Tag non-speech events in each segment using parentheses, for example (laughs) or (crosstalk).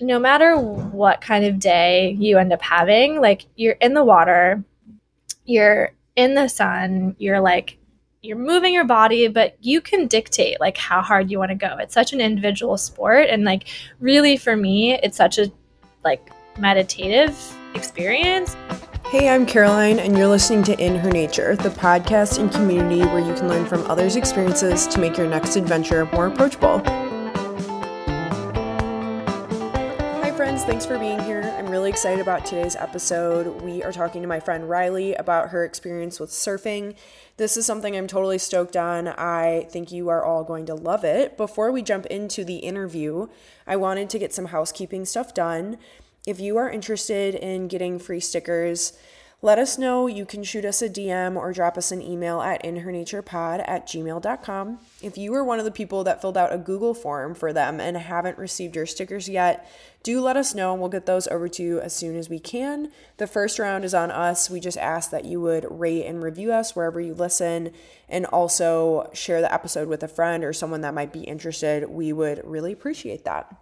no matter what kind of day you end up having, like you're in the water, you're in the sun, you're like you're moving your body, but you can dictate like how hard you want to go. It's such an individual sport and like really for me, it's such a like meditative experience. Hey, I'm Caroline, and you're listening to In Her Nature, the podcast and community where you can learn from others' experiences to make your next adventure more approachable. Thanks for being here. I'm really excited about today's episode. We are talking to my friend Riley about her experience with surfing. This is something I'm totally stoked on. I think you are all going to love it. Before we jump into the interview, I wanted to get some housekeeping stuff done. If you are interested in getting free stickers, let us know. You can shoot us a DM or drop us an email at inhernaturepod at gmail.com. If you are one of the people that filled out a Google form for them and haven't received your stickers yet, do let us know and we'll get those over to you as soon as we can. The first round is on us. We just ask that you would rate and review us wherever you listen and also share the episode with a friend or someone that might be interested. We would really appreciate that.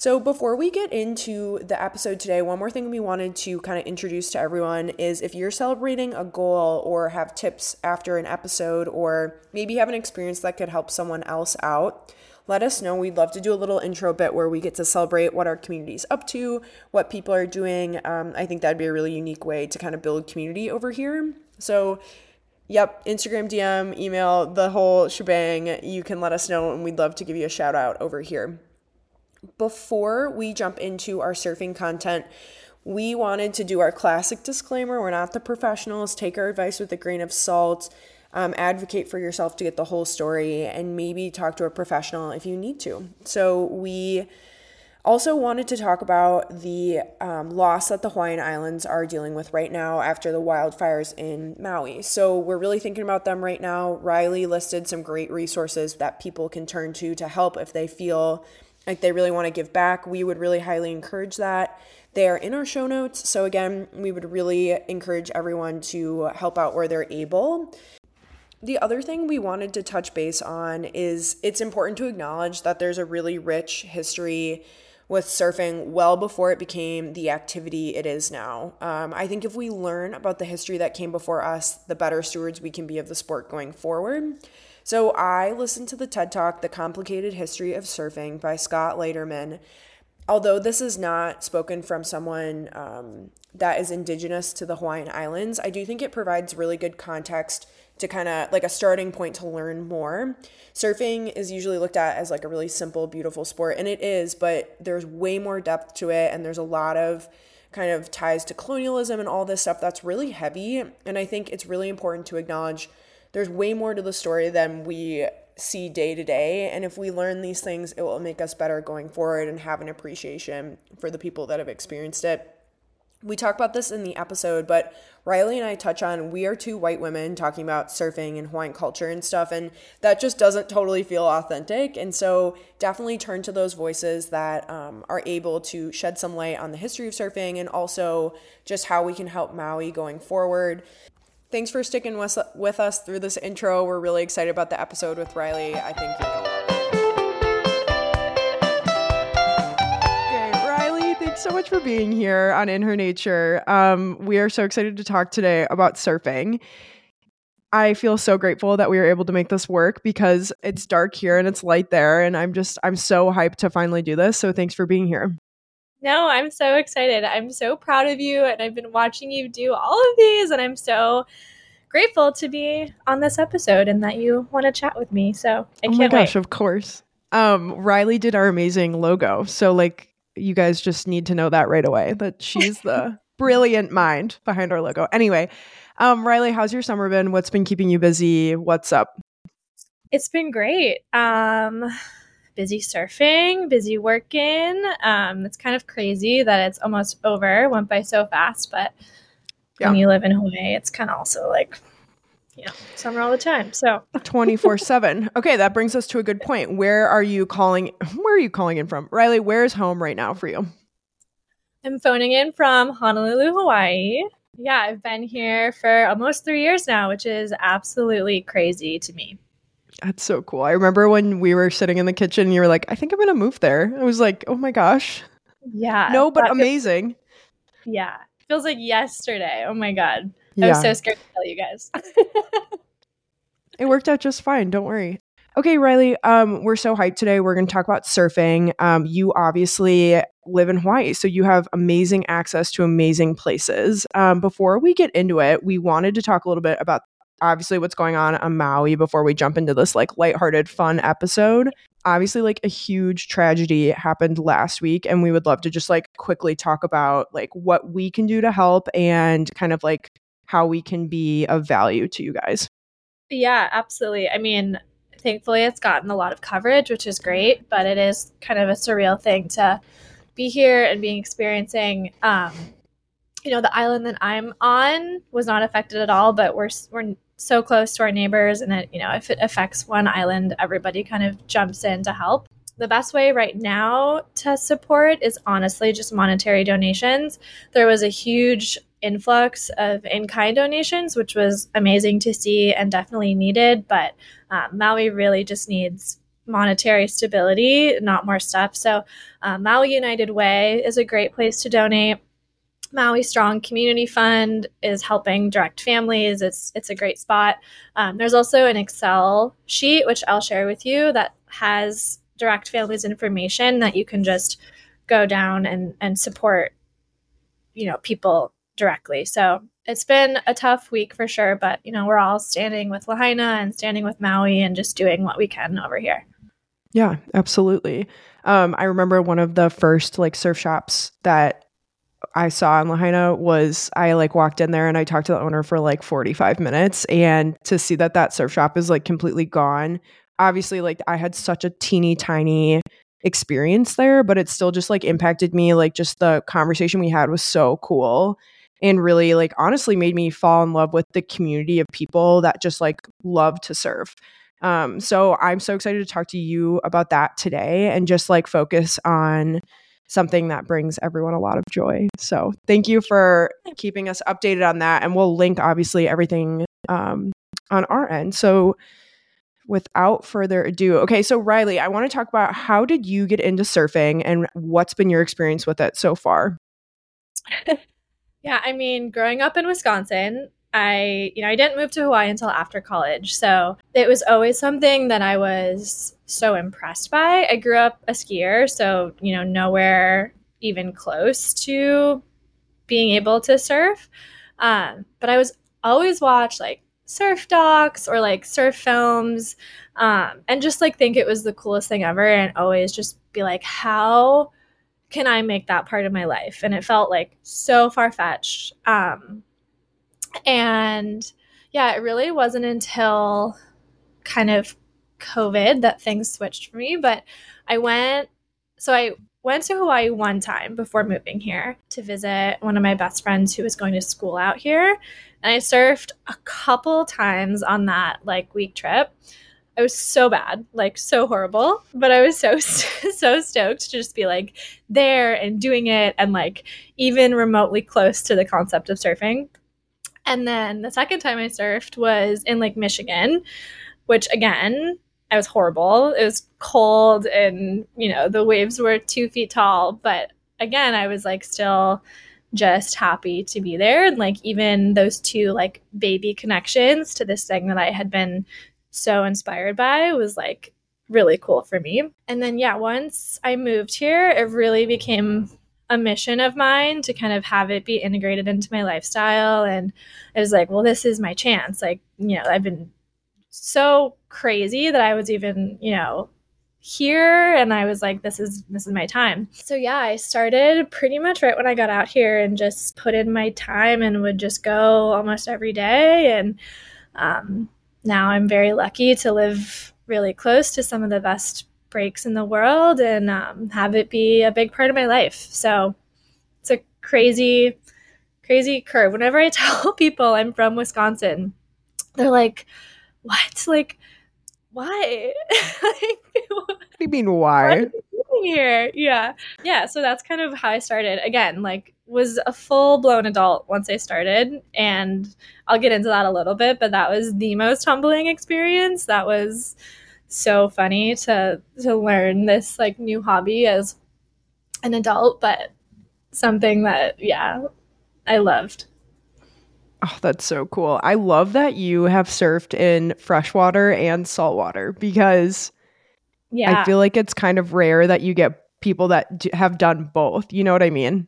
So, before we get into the episode today, one more thing we wanted to kind of introduce to everyone is if you're celebrating a goal or have tips after an episode, or maybe have an experience that could help someone else out, let us know. We'd love to do a little intro bit where we get to celebrate what our community is up to, what people are doing. Um, I think that'd be a really unique way to kind of build community over here. So, yep, Instagram DM, email, the whole shebang. You can let us know, and we'd love to give you a shout out over here. Before we jump into our surfing content, we wanted to do our classic disclaimer. We're not the professionals. Take our advice with a grain of salt. Um, advocate for yourself to get the whole story and maybe talk to a professional if you need to. So, we also wanted to talk about the um, loss that the Hawaiian Islands are dealing with right now after the wildfires in Maui. So, we're really thinking about them right now. Riley listed some great resources that people can turn to to help if they feel like they really want to give back, we would really highly encourage that. They are in our show notes. So, again, we would really encourage everyone to help out where they're able. The other thing we wanted to touch base on is it's important to acknowledge that there's a really rich history with surfing well before it became the activity it is now. Um, I think if we learn about the history that came before us, the better stewards we can be of the sport going forward. So I listened to the TED Talk, The Complicated History of Surfing by Scott Laderman. Although this is not spoken from someone um, that is indigenous to the Hawaiian Islands, I do think it provides really good context to kind of like a starting point to learn more. Surfing is usually looked at as like a really simple, beautiful sport, and it is, but there's way more depth to it, and there's a lot of kind of ties to colonialism and all this stuff that's really heavy. And I think it's really important to acknowledge there's way more to the story than we see day to day. And if we learn these things, it will make us better going forward and have an appreciation for the people that have experienced it. We talk about this in the episode, but Riley and I touch on we are two white women talking about surfing and Hawaiian culture and stuff, and that just doesn't totally feel authentic. And so, definitely turn to those voices that um, are able to shed some light on the history of surfing and also just how we can help Maui going forward. Thanks for sticking with, with us through this intro. We're really excited about the episode with Riley. I think you're going to love it. Okay, Riley, thanks so much for being here on In Her Nature. Um, we are so excited to talk today about surfing. I feel so grateful that we were able to make this work because it's dark here and it's light there. And I'm just, I'm so hyped to finally do this. So thanks for being here. No, I'm so excited. I'm so proud of you, and I've been watching you do all of these, and I'm so grateful to be on this episode and that you want to chat with me. So I oh can't my gosh, wait. of course. Um, Riley did our amazing logo, so like you guys just need to know that right away that (laughs) she's the brilliant mind behind our logo. Anyway, um, Riley, how's your summer been? What's been keeping you busy? What's up? It's been great. Um, busy surfing, busy working. Um, it's kind of crazy that it's almost over. Went by so fast, but yeah. when you live in Hawaii, it's kind of also like you know, summer all the time. So (laughs) 24 7. Okay, that brings us to a good point. Where are you calling? Where are you calling in from? Riley, where's home right now for you? I'm phoning in from Honolulu, Hawaii. Yeah, I've been here for almost three years now, which is absolutely crazy to me. That's so cool. I remember when we were sitting in the kitchen, you were like, I think I'm going to move there. I was like, oh my gosh. Yeah. no, but amazing. yeah. Feels like yesterday. Oh my God. I was so scared to tell you guys. it worked out just fine. Don't worry. Okay, Riley, um, we're so hyped today. We're going to talk about surfing. Um, you obviously live in Hawaii, so you have amazing access to amazing places. Um, before we get into it, we wanted to talk a little bit about obviously what's going on on Maui before we jump into this like lighthearted, fun episode. Obviously, like a huge tragedy happened last week, and we would love to just like quickly talk about like what we can do to help and kind of like how we can be of value to you guys. Yeah, absolutely. I mean, thankfully it's gotten a lot of coverage, which is great, but it is kind of a surreal thing to be here and being experiencing. Um, you know, the island that I'm on was not affected at all, but we're we're so close to our neighbors, and that you know if it affects one island, everybody kind of jumps in to help. The best way right now to support is honestly just monetary donations. There was a huge influx of in kind donations, which was amazing to see and definitely needed. But um, Maui really just needs monetary stability, not more stuff. So, uh, Maui United Way is a great place to donate. Maui Strong Community Fund is helping direct families. It's it's a great spot. Um, there's also an Excel sheet which I'll share with you that has direct families information that you can just go down and and support you know people directly. So it's been a tough week for sure, but you know, we're all standing with Lahaina and standing with Maui and just doing what we can over here. Yeah, absolutely. Um, I remember one of the first like surf shops that I saw in Lahaina was I like walked in there and I talked to the owner for like 45 minutes and to see that that surf shop is like completely gone. Obviously like I had such a teeny tiny experience there, but it still just like impacted me like just the conversation we had was so cool and really like honestly made me fall in love with the community of people that just like love to surf. Um, so I'm so excited to talk to you about that today and just like focus on something that brings everyone a lot of joy. So thank you for keeping us updated on that. And we'll link obviously everything um, on our end. So without further ado, okay, so Riley, I want to talk about how did you get into surfing and what's been your experience with it so far? (laughs) Yeah, I mean, growing up in Wisconsin, I, you know, I didn't move to Hawaii until after college. So it was always something that I was so impressed by. I grew up a skier, so, you know, nowhere even close to being able to surf. Um, but I was always watch like surf docs or like surf films um, and just like think it was the coolest thing ever and always just be like, how can I make that part of my life? And it felt like so far fetched. Um, and yeah, it really wasn't until kind of COVID that things switched for me. But I went, so I went to Hawaii one time before moving here to visit one of my best friends who was going to school out here. And I surfed a couple times on that like week trip. I was so bad, like so horrible, but I was so (laughs) so stoked to just be like there and doing it and like even remotely close to the concept of surfing. And then the second time I surfed was in Lake Michigan, which again, I was horrible. It was cold and, you know, the waves were 2 feet tall, but again, I was like still just happy to be there and like even those two like baby connections to this thing that I had been so inspired by was like really cool for me. And then, yeah, once I moved here, it really became a mission of mine to kind of have it be integrated into my lifestyle. And I was like, well, this is my chance. Like, you know, I've been so crazy that I was even, you know, here and I was like this is this is my time. So yeah, I started pretty much right when I got out here and just put in my time and would just go almost every day and um now I'm very lucky to live really close to some of the best breaks in the world and um, have it be a big part of my life. So it's a crazy, crazy curve. Whenever I (laughs) tell people I'm from Wisconsin, they're like, "What? Like, why? (laughs) (laughs) what do you mean why? Here, yeah, yeah. So that's kind of how I started. Again, like was a full blown adult once I started, and I'll get into that a little bit. But that was the most humbling experience. That was so funny to to learn this like new hobby as an adult, but something that, yeah, I loved. Oh, that's so cool. I love that you have surfed in freshwater and saltwater because yeah. I feel like it's kind of rare that you get people that do, have done both. You know what I mean?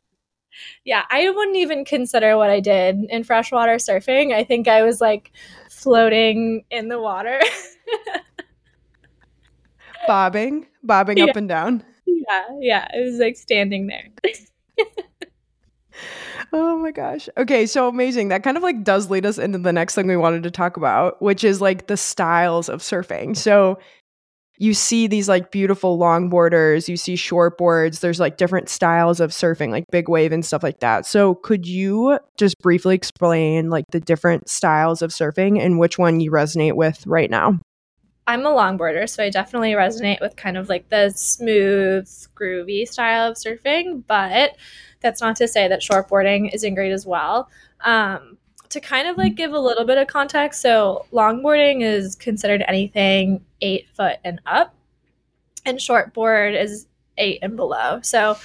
Yeah, I wouldn't even consider what I did in freshwater surfing. I think I was like floating in the water. bobbing, bobbing (laughs) yeah. up and down. Yeah, yeah. It was like standing there. (laughs) oh my gosh. Okay, so amazing. That kind of like does lead us into the next thing we wanted to talk about, which is like the styles of surfing. So you see these like beautiful long longboarders, you see shortboards, there's like different styles of surfing, like big wave and stuff like that. So could you just briefly explain like the different styles of surfing and which one you resonate with right now? I'm a longboarder, so I definitely resonate with kind of like the smooth, groovy style of surfing, but that's not to say that shortboarding isn't great as well. Um, to kind of like give a little bit of context, so longboarding is considered anything eight foot and up, and shortboard is eight and below. So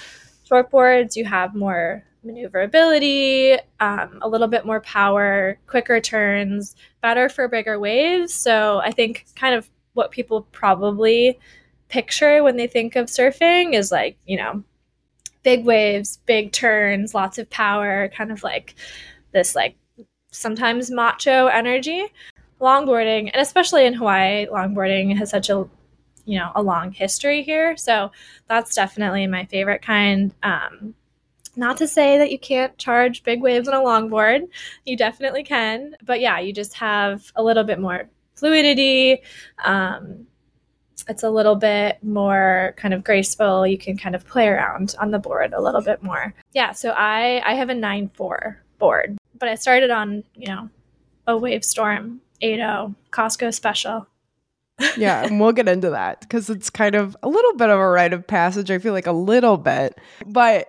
shortboards, you have more maneuverability, um, a little bit more power, quicker turns, better for bigger waves. So I think kind of what people probably picture when they think of surfing is like, you know, big waves, big turns, lots of power, kind of like this like sometimes macho energy. Longboarding, and especially in Hawaii, longboarding has such a you know a long history here. So that's definitely my favorite kind. Um, not to say that you can't charge big waves on a longboard, you definitely can. But yeah, you just have a little bit more fluidity. Um, it's a little bit more kind of graceful. You can kind of play around on the board a little bit more. Yeah, so I I have a nine four board but I started on, you know, a Wave Storm 8.0 Costco special. (laughs) yeah, and we'll get into that because it's kind of a little bit of a rite of passage. I feel like a little bit, but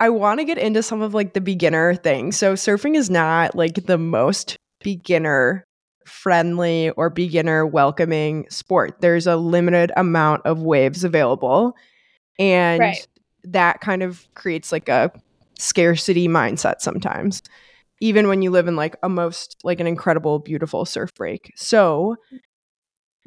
I want to get into some of like the beginner things. So surfing is not like the most beginner friendly or beginner welcoming sport. There's a limited amount of waves available, and right. that kind of creates like a scarcity mindset sometimes even when you live in like a most like an incredible beautiful surf break so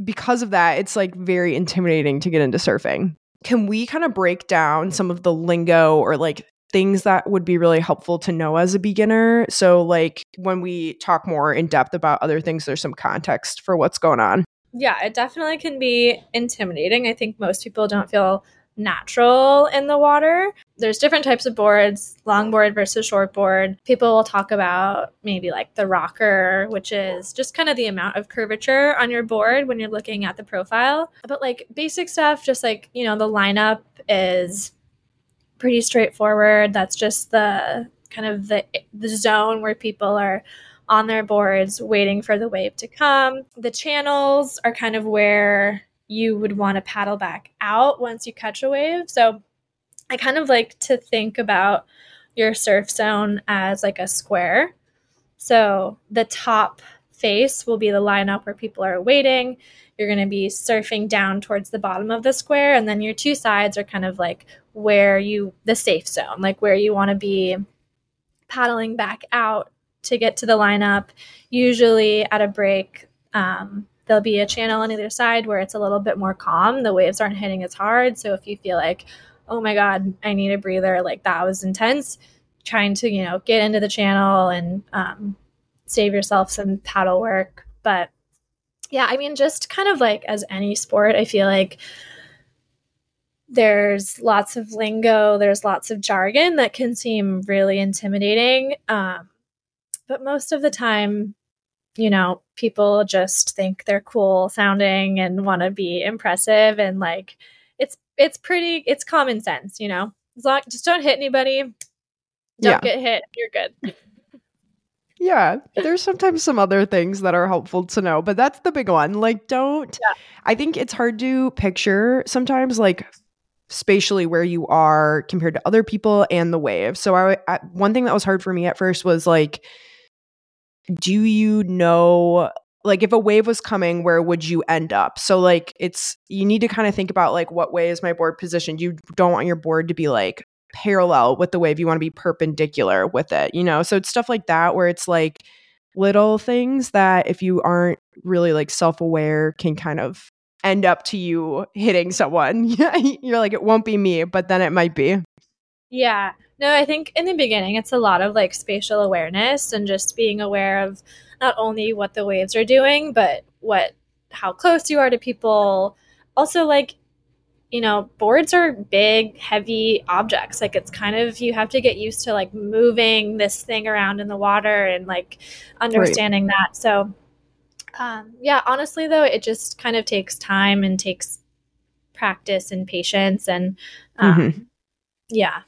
because of that it's like very intimidating to get into surfing can we kind of break down some of the lingo or like things that would be really helpful to know as a beginner so like when we talk more in depth about other things there's some context for what's going on yeah it definitely can be intimidating i think most people don't feel natural in the water. There's different types of boards, longboard versus shortboard. People will talk about maybe like the rocker, which is just kind of the amount of curvature on your board when you're looking at the profile. But like basic stuff, just like, you know, the lineup is pretty straightforward. That's just the kind of the the zone where people are on their boards waiting for the wave to come. The channels are kind of where you would want to paddle back out once you catch a wave. So I kind of like to think about your surf zone as like a square. So the top face will be the lineup where people are waiting. You're going to be surfing down towards the bottom of the square. And then your two sides are kind of like where you, the safe zone, like where you want to be paddling back out to get to the lineup. Usually at a break, um, there'll be a channel on either side where it's a little bit more calm. The waves aren't hitting as hard. So if you feel like, oh my God, I need a breather, like that was intense, trying to, you know, get into the channel and um, save yourself some paddle work. But yeah, I mean, just kind of like as any sport, I feel like there's lots of lingo, there's lots of jargon that can seem really intimidating. Um, but most of the time, you know, people just think they're cool sounding and want to be impressive and like it's it's pretty it's common sense, you know. As long just don't hit anybody. Don't yeah. get hit. You're good. Yeah, there's sometimes some other things that are helpful to know, but that's the big one. Like don't yeah. I think it's hard to picture sometimes like spatially where you are compared to other people and the wave. So I, I one thing that was hard for me at first was like do you know like if a wave was coming where would you end up so like it's you need to kind of think about like what way is my board positioned you don't want your board to be like parallel with the wave you want to be perpendicular with it you know? So it's stuff like that where it's like little things that if you aren't really like self-aware can kind of end up to you hitting someone. (laughs) You're like it won't be me but then it might be. Yeah. No i think in the beginning it's a lot of like spatial awareness and just being aware of not only what the waves are doing, but what how close you are to people. Also, like you know, boards are big, heavy objects. Like it's kind of you have to get used to like moving this thing around in the water and like understanding right. that. So um, yeah, honestly though, it just kind of takes time and takes practice and patience and um, mm-hmm. yeah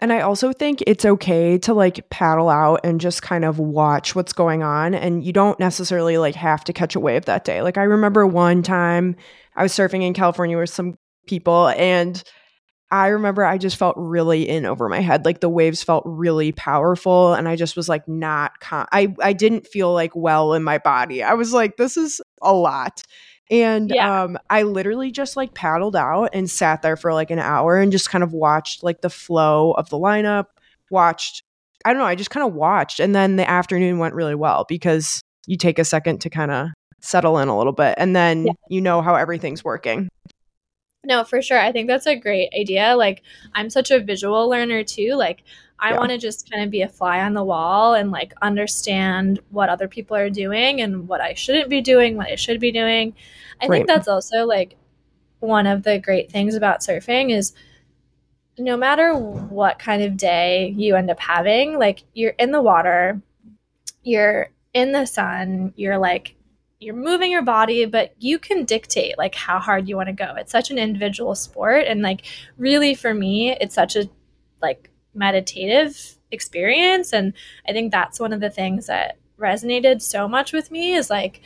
and I also think it's okay to like paddle out and just kind of watch what's going on. And you don't necessarily like have to catch a wave that day. Like I remember one time I was surfing in California with some people and I remember I just felt really in over my head. Like the waves felt really powerful and I just was like not con- I I didn't feel like well in my body. I was like this is a lot. And yeah. um, I literally just like paddled out and sat there for like an hour and just kind of watched like the flow of the lineup, watched, I don't know, I just kind of watched. And then the afternoon went really well because you take a second to kind of settle in a little bit and then yeah. you know how everything's working. No, for sure. I think that's a great idea. Like, I'm such a visual learner too. Like, I yeah. want to just kind of be a fly on the wall and like understand what other people are doing and what I shouldn't be doing, what I should be doing. I right. think that's also like one of the great things about surfing is no matter what kind of day you end up having, like you're in the water, you're in the sun, you're like you're moving your body, but you can dictate like how hard you want to go. It's such an individual sport and like really for me, it's such a like meditative experience and I think that's one of the things that resonated so much with me is like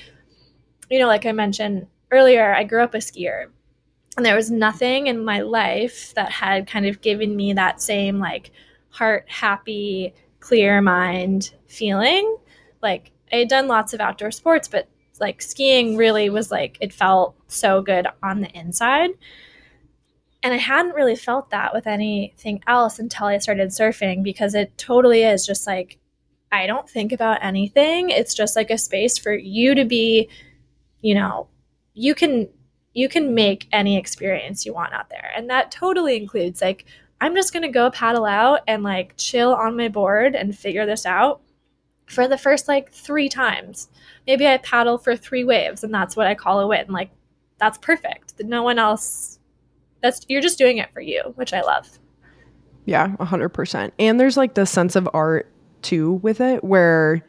you know, like I mentioned earlier, I grew up a skier. And there was nothing in my life that had kind of given me that same like heart happy, clear mind feeling. Like I had done lots of outdoor sports, but like skiing really was like it felt so good on the inside. And I hadn't really felt that with anything else until I started surfing because it totally is just like I don't think about anything. It's just like a space for you to be, you know, you can you can make any experience you want out there. And that totally includes like I'm just going to go paddle out and like chill on my board and figure this out for the first like 3 times maybe I paddle for three waves and that's what I call a win. Like that's perfect. No one else that's you're just doing it for you, which I love. Yeah, 100%. And there's like this sense of art too with it where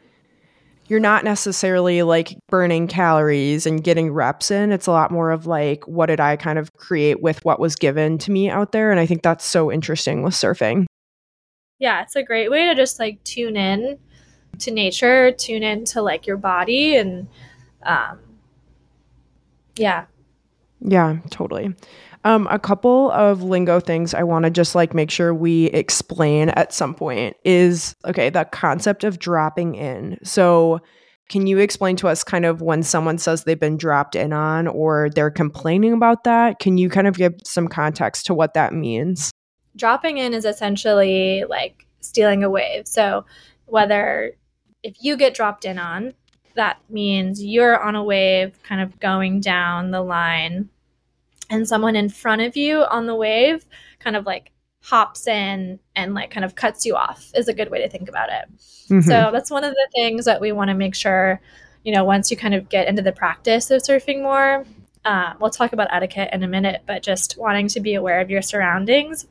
you're not necessarily like burning calories and getting reps in. It's a lot more of like, what did I kind of create with what was given to me out there? And I think that's so interesting with surfing. Yeah, it's a great way to just like tune in to nature, tune into like your body and um yeah. Yeah, totally. Um, a couple of lingo things I want to just like make sure we explain at some point is okay, the concept of dropping in. So, can you explain to us kind of when someone says they've been dropped in on or they're complaining about that? Can you kind of give some context to what that means? Dropping in is essentially like stealing a wave. So, whether if you get dropped in on, that means you're on a wave kind of going down the line and someone in front of you on the wave kind of like hops in and like kind of cuts you off is a good way to think about it. Mm-hmm. So that's one of the things that we want to make sure, you know, once you kind of get into the practice of surfing more, uh, we'll talk about etiquette in a minute, but just wanting to be aware of your surroundings.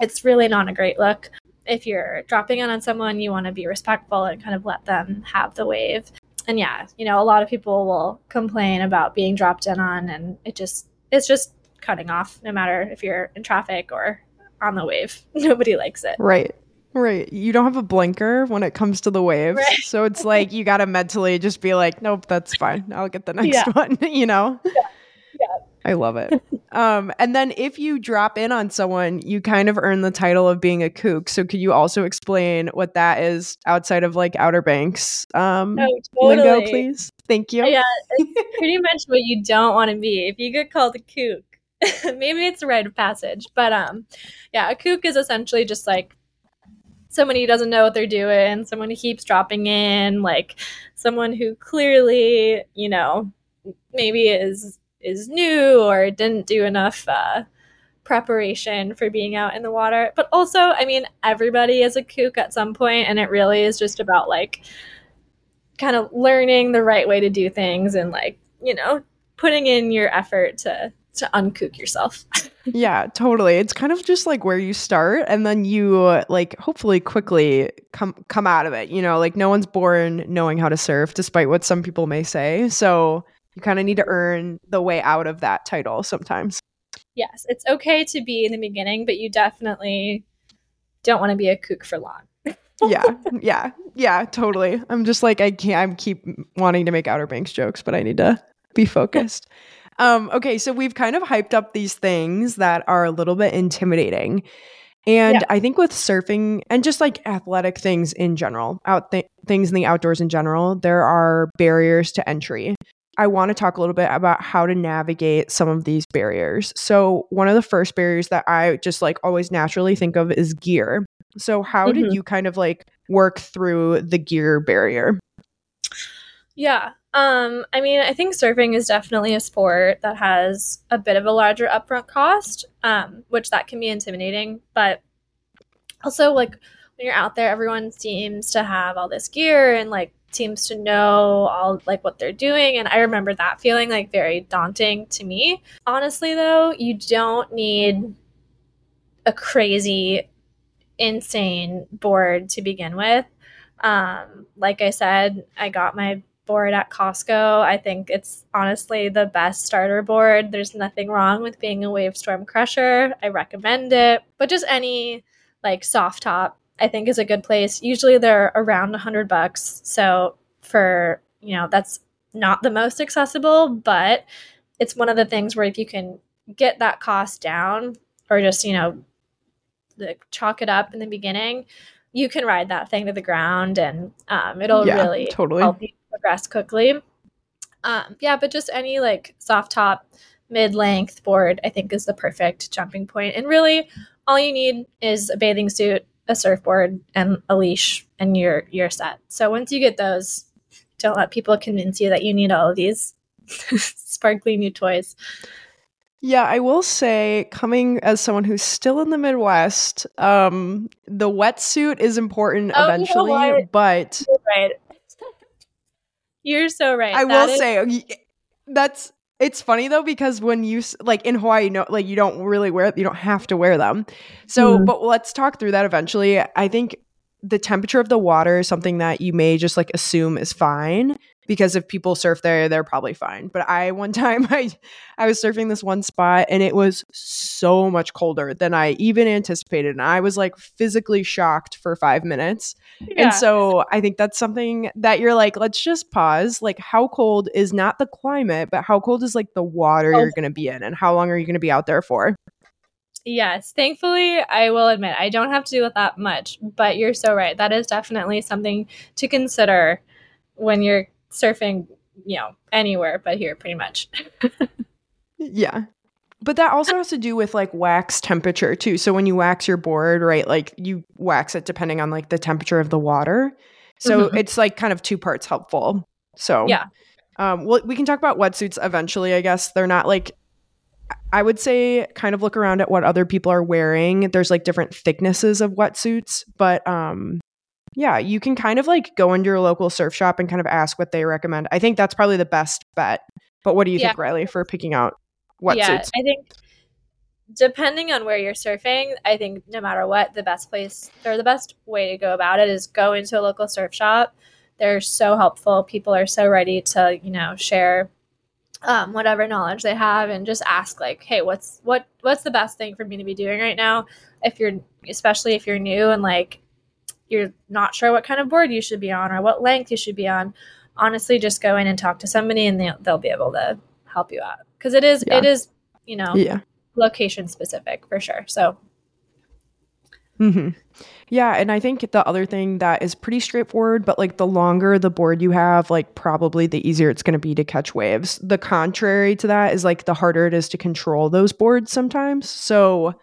It's really not a great look if you're dropping in on someone, you want to be respectful and kind of let them have the wave. And yeah, you know, a lot of people will complain about being dropped in on, and it just it's just cutting off. No matter if you're in traffic or on the wave, (laughs) nobody likes it. Right. Right. You don't have a blinker when it comes to the waves. Right. So it's like you got to mentally just be like, nope, that's fine. I'll get the (laughs) next yeah. (laughs) one, you know? Yeah. I love it. um, and then if you drop in on someone, you kind of earn the title of being a kook. So could you also explain what that is outside of like Outer Banks um, oh, totally. lingo, please? Thank you. Yeah, it's (laughs) pretty much what you don't want to be. If you get called a kook, (laughs) maybe it's a rite of passage. But um, yeah, a kook is essentially just like someone who doesn't know what they're doing, someone who keeps dropping in, like someone who clearly, you know, maybe is is new or didn't do enough uh, preparation for being out in the water. But also, I mean, everybody is a kook at some point, and it really is just about like kind of learning the right way to do things and like you know putting in your effort to to unkook yourself. (laughs) yeah, totally. It's kind of just like where you start and then you like hopefully quickly come come out of it. You know, like no one's born knowing how to surf despite what some people may say. So you kind of need to earn the way out of that title sometimes. Yes, it's okay to be in the beginning, but you definitely don't want to be a kook for long. (laughs) yeah, yeah, yeah, totally. I'm just like I can't. I keep wanting to make Outer Banks jokes, but I need to be focused. (laughs) Um, okay, so we've kind of hyped up these things that are a little bit intimidating. And yeah. I think with surfing and just like athletic things in general, out th- things in the outdoors in general, there are barriers to entry. I want to talk a little bit about how to navigate some of these barriers. So, one of the first barriers that I just like always naturally think of is gear. So, how mm-hmm. did you kind of like work through the gear barrier? Yeah. Um, I mean, I think surfing is definitely a sport that has a bit of a larger upfront cost, um, which that can be intimidating. But also, like when you're out there, everyone seems to have all this gear and like seems to know all like what they're doing. And I remember that feeling like very daunting to me. Honestly, though, you don't need a crazy, insane board to begin with. Um, like I said, I got my board at Costco. I think it's honestly the best starter board. There's nothing wrong with being a wave storm Crusher. I recommend it. But just any like soft top, I think is a good place. Usually they're around 100 bucks. So for, you know, that's not the most accessible, but it's one of the things where if you can get that cost down or just, you know, the, chalk it up in the beginning, you can ride that thing to the ground and um, it'll yeah, really totally. help you progress quickly. Um, yeah, but just any like soft top, mid length board, I think is the perfect jumping point. And really, all you need is a bathing suit, a surfboard, and a leash, and you're you're set. So once you get those, don't let people convince you that you need all of these (laughs) sparkly new toys. Yeah, I will say, coming as someone who's still in the Midwest, um, the wetsuit is important oh, eventually, you know but right. (laughs) You're so right. I that will is- say that's it's funny though because when you like in Hawaii, you know, like you don't really wear you don't have to wear them. So, mm. but let's talk through that eventually. I think the temperature of the water is something that you may just like assume is fine because if people surf there they're probably fine but i one (laughs) time i i was surfing this one spot and it was so much colder than i even anticipated and i was like physically shocked for 5 minutes yeah. and so i think that's something that you're like let's just pause like how cold is not the climate but how cold is like the water oh. you're going to be in and how long are you going to be out there for Yes, thankfully, I will admit I don't have to deal with that much, but you're so right. That is definitely something to consider when you're surfing, you know, anywhere but here pretty much. (laughs) yeah. But that also has to do with like wax temperature too. So when you wax your board, right, like you wax it depending on like the temperature of the water. So mm-hmm. it's like kind of two parts helpful. So yeah. Um, well, we can talk about wetsuits eventually. I guess they're not like I would say kind of look around at what other people are wearing. There's like different thicknesses of wetsuits, but um yeah, you can kind of like go into your local surf shop and kind of ask what they recommend. I think that's probably the best bet. But what do you yeah. think, Riley, for picking out wetsuits? Yeah, I think depending on where you're surfing, I think no matter what, the best place or the best way to go about it is go into a local surf shop. They're so helpful. People are so ready to, you know, share um, whatever knowledge they have and just ask like, hey, what's what what's the best thing for me to be doing right now? If you're especially if you're new and like you're not sure what kind of board you should be on or what length you should be on, honestly, just go in and talk to somebody and they'll, they'll be able to help you out. Because it is yeah. it is you know, Yeah. location specific for sure. So hmm Yeah, and I think the other thing that is pretty straightforward, but like the longer the board you have, like probably the easier it's going to be to catch waves. The contrary to that is like the harder it is to control those boards sometimes. So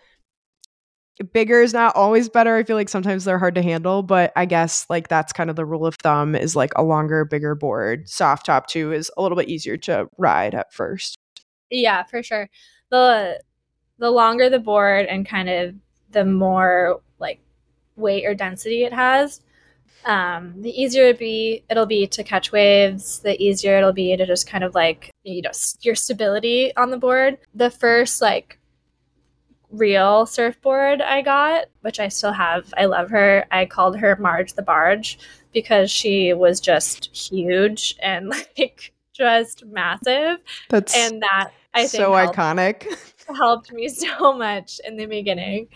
bigger is not always better. I feel like sometimes they're hard to handle, but I guess like that's kind of the rule of thumb is like a longer, bigger board. Soft top too is a little bit easier to ride at first. yeah, for sure. The the longer the board and kind of the more like weight or density it has, um, the easier it be it'll be to catch waves. The easier it'll be to just kind of like you know your stability on the board. The first like real surfboard I got, which I still have, I love her. I called her Marge the Barge because she was just huge and (laughs) like just massive, That's and that I think so helped iconic. (laughs) helped me so much in the beginning.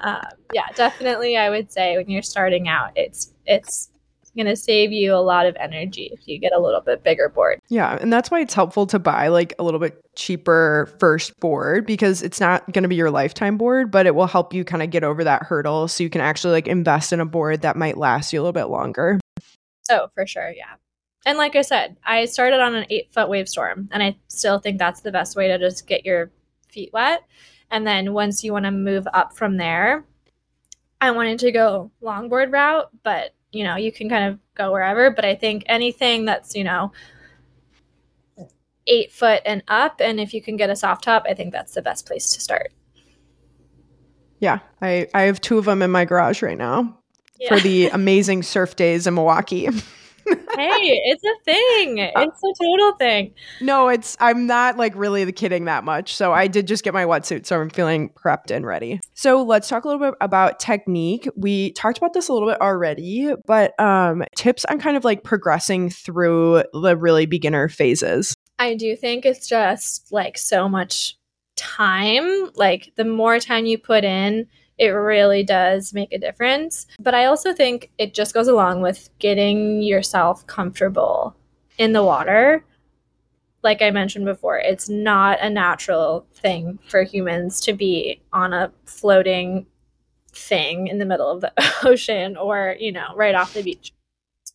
Um, yeah, definitely. I would say when you're starting out, it's it's going to save you a lot of energy if you get a little bit bigger board. Yeah, and that's why it's helpful to buy like a little bit cheaper first board because it's not going to be your lifetime board, but it will help you kind of get over that hurdle so you can actually like invest in a board that might last you a little bit longer. Oh, for sure, yeah. And like I said, I started on an eight foot wave storm, and I still think that's the best way to just get your feet wet. And then once you want to move up from there, I wanted to go longboard route, but you know, you can kind of go wherever. But I think anything that's, you know, eight foot and up, and if you can get a soft top, I think that's the best place to start. Yeah, I I have two of them in my garage right now for the amazing surf days in Milwaukee. (laughs) hey, it's a thing. (laughs) It's a total thing. No, it's I'm not like really the kidding that much. So I did just get my wetsuit, so I'm feeling prepped and ready. So let's talk a little bit about technique. We talked about this a little bit already, but um tips on kind of like progressing through the really beginner phases. I do think it's just like so much time. Like the more time you put in, it really does make a difference. But I also think it just goes along with getting yourself comfortable in the water. Like I mentioned before, it's not a natural thing for humans to be on a floating thing in the middle of the (laughs) ocean or, you know, right off the beach.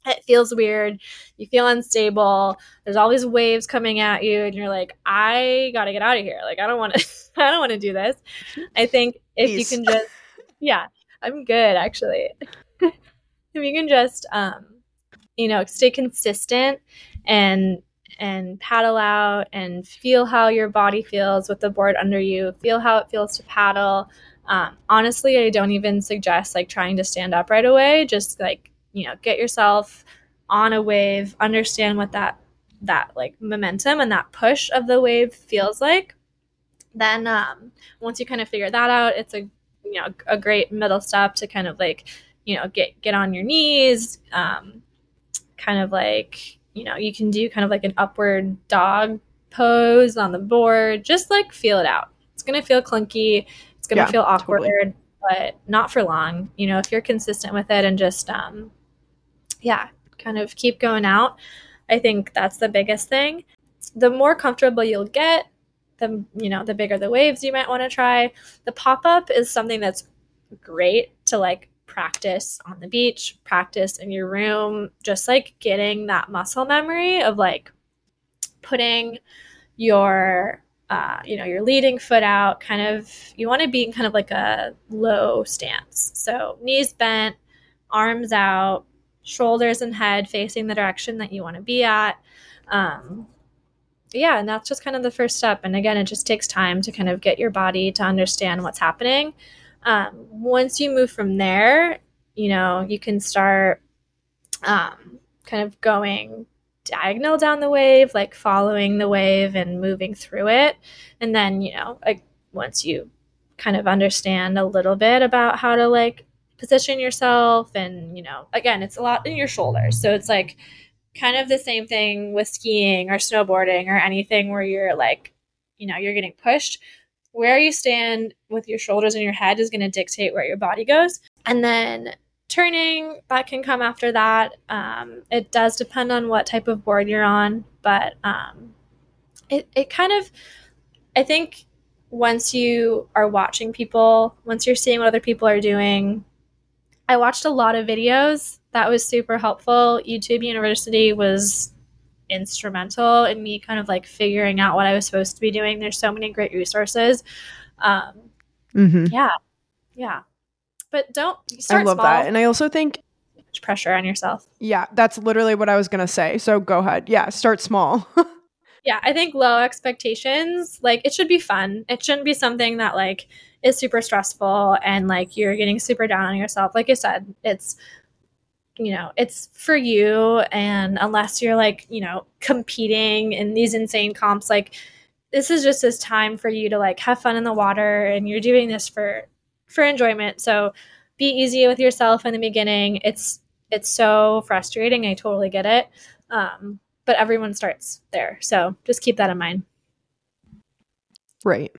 It feels weird. You feel unstable. There's all these waves coming at you, and you're like, I got to get out of here. Like, I don't want to, (laughs) I don't want to do this. I think if Peace. you can just, yeah, I'm good actually. (laughs) if you can just, um, you know, stay consistent and and paddle out and feel how your body feels with the board under you, feel how it feels to paddle. Um, honestly, I don't even suggest like trying to stand up right away. Just like you know, get yourself on a wave, understand what that that like momentum and that push of the wave feels like. Then um, once you kind of figure that out, it's a you know a great middle step to kind of like you know get get on your knees, um, kind of like you know you can do kind of like an upward dog pose on the board. Just like feel it out. It's gonna feel clunky. It's gonna Yeah, feel awkward, totally. but not for long. You know if you're consistent with it and just um, yeah, kind of keep going out. I think that's the biggest thing. The more comfortable you'll get, the you know, the bigger the waves you might want to try. The pop-up is something that's great to like practice on the beach, practice in your room, just like getting that muscle memory of like putting your uh, you know, your leading foot out, kind of you want to be in kind of like a low stance. So knees bent, arms out, shoulders and head facing the direction that you want to be at. Um, yeah, and that's just kind of the first step. And again, it just takes time to kind of get your body to understand what's happening. Um, once you move from there, you know, you can start um, kind of going diagonal down the wave, like following the wave and moving through it. And then, you know, like once you kind of understand a little bit about how to like position yourself and you know again it's a lot in your shoulders. So it's like kind of the same thing with skiing or snowboarding or anything where you're like you know you're getting pushed. Where you stand with your shoulders and your head is going to dictate where your body goes. And then turning that can come after that. Um, it does depend on what type of board you're on but um, it, it kind of i think once you are watching people, once you're seeing what other people are doing, I watched a lot of videos. That was super helpful. YouTube University was instrumental in me kind of like figuring out what I was supposed to be doing. There's so many great resources. Um, mm-hmm. Yeah. Yeah. But don't start I love small. that. And I also think pressure on yourself. Yeah, that's literally what I was going to say. So go ahead. Yeah, start small. (laughs) yeah, I think low expectations, like it should be fun. It shouldn't be something that like is super stressful and like you're getting super down on yourself. Like I said, it's you know, it's for you and unless you're like, you know, competing in these insane comps like this is just this time for you to like have fun in the water and you're doing this for for enjoyment. So be easy with yourself in the beginning. It's it's so frustrating. I totally get it. Um, but everyone starts there. So just keep that in mind. Right.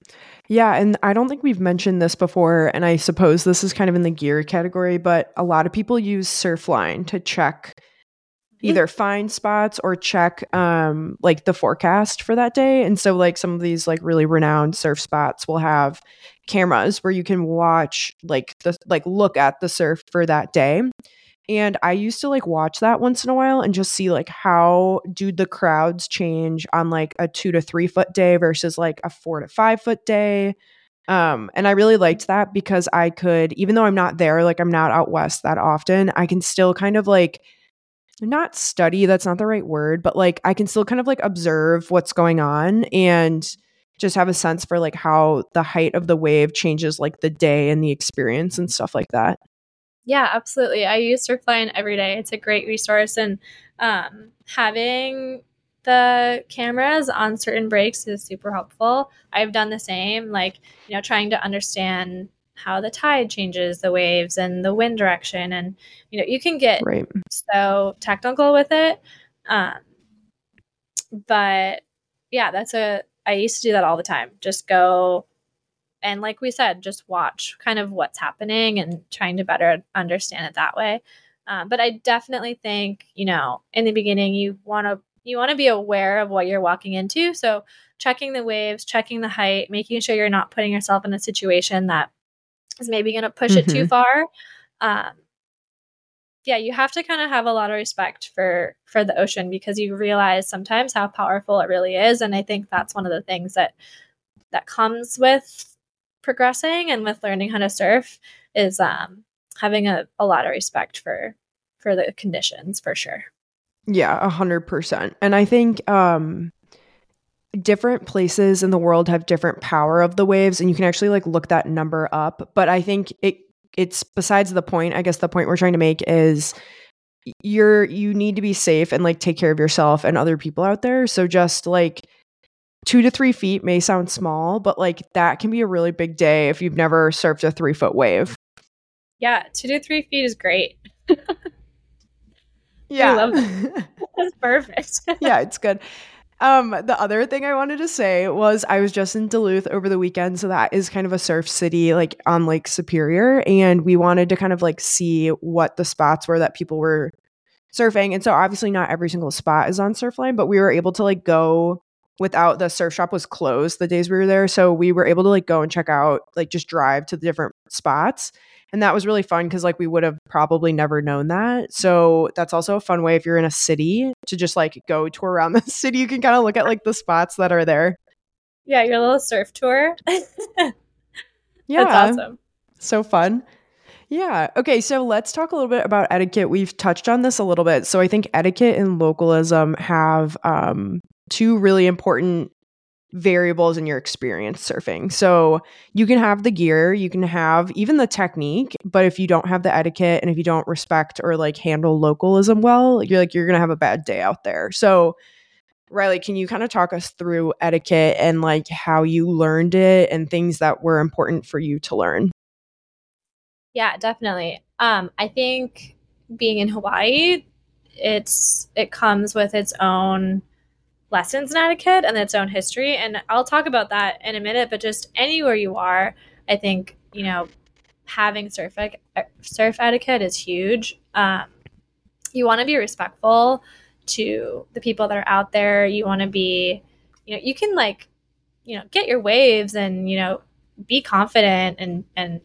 Yeah. And I don't think we've mentioned this before. And I suppose this is kind of in the gear category, but a lot of people use Surfline to check mm-hmm. either find spots or check um like the forecast for that day and so like some of these like really renowned surf spots will have cameras where you can watch like the like look at the surf for that day and I used to like watch that once in a while and just see like how do the crowds change on like a two to three foot day versus like a four to five foot day. Um, and I really liked that because I could, even though I'm not there, like I'm not out west that often, I can still kind of like not study, that's not the right word, but like I can still kind of like observe what's going on and just have a sense for like how the height of the wave changes like the day and the experience and stuff like that. Yeah, absolutely. I use Surfline every day. It's a great resource, and um, having the cameras on certain breaks is super helpful. I've done the same, like you know, trying to understand how the tide changes the waves and the wind direction, and you know, you can get right. so technical with it. Um, but yeah, that's a. I used to do that all the time. Just go and like we said just watch kind of what's happening and trying to better understand it that way um, but i definitely think you know in the beginning you want to you want to be aware of what you're walking into so checking the waves checking the height making sure you're not putting yourself in a situation that is maybe going to push mm-hmm. it too mm-hmm. far um, yeah you have to kind of have a lot of respect for for the ocean because you realize sometimes how powerful it really is and i think that's one of the things that that comes with progressing and with learning how to surf is um, having a, a lot of respect for for the conditions for sure. Yeah, a hundred percent. And I think um different places in the world have different power of the waves and you can actually like look that number up. But I think it it's besides the point. I guess the point we're trying to make is you're you need to be safe and like take care of yourself and other people out there. So just like two to three feet may sound small, but like that can be a really big day if you've never surfed a three foot wave. Yeah, two to three feet is great. (laughs) yeah. I love that. (laughs) That's perfect. (laughs) yeah, it's good. Um, the other thing I wanted to say was I was just in Duluth over the weekend, so that is kind of a surf city, like on Lake Superior, and we wanted to kind of like see what the spots were that people were surfing. And so obviously not every single spot is on Surfline, but we were able to like go without the surf shop was closed the days we were there so we were able to like go and check out like just drive to the different spots and that was really fun because like we would have probably never known that so that's also a fun way if you're in a city to just like go tour around (laughs) the city you can kind of look at like the spots that are there yeah your little surf tour (laughs) yeah that's awesome so fun yeah. Okay. So let's talk a little bit about etiquette. We've touched on this a little bit. So I think etiquette and localism have um, two really important variables in your experience surfing. So you can have the gear, you can have even the technique, but if you don't have the etiquette and if you don't respect or like handle localism well, you're like you're going to have a bad day out there. So Riley, can you kind of talk us through etiquette and like how you learned it and things that were important for you to learn? Yeah, definitely. Um I think being in Hawaii, it's it comes with its own lessons in etiquette and its own history. And I'll talk about that in a minute, but just anywhere you are, I think, you know, having surf, surf etiquette is huge. Um, you want to be respectful to the people that are out there. You want to be, you know, you can like, you know, get your waves and, you know, be confident and, and,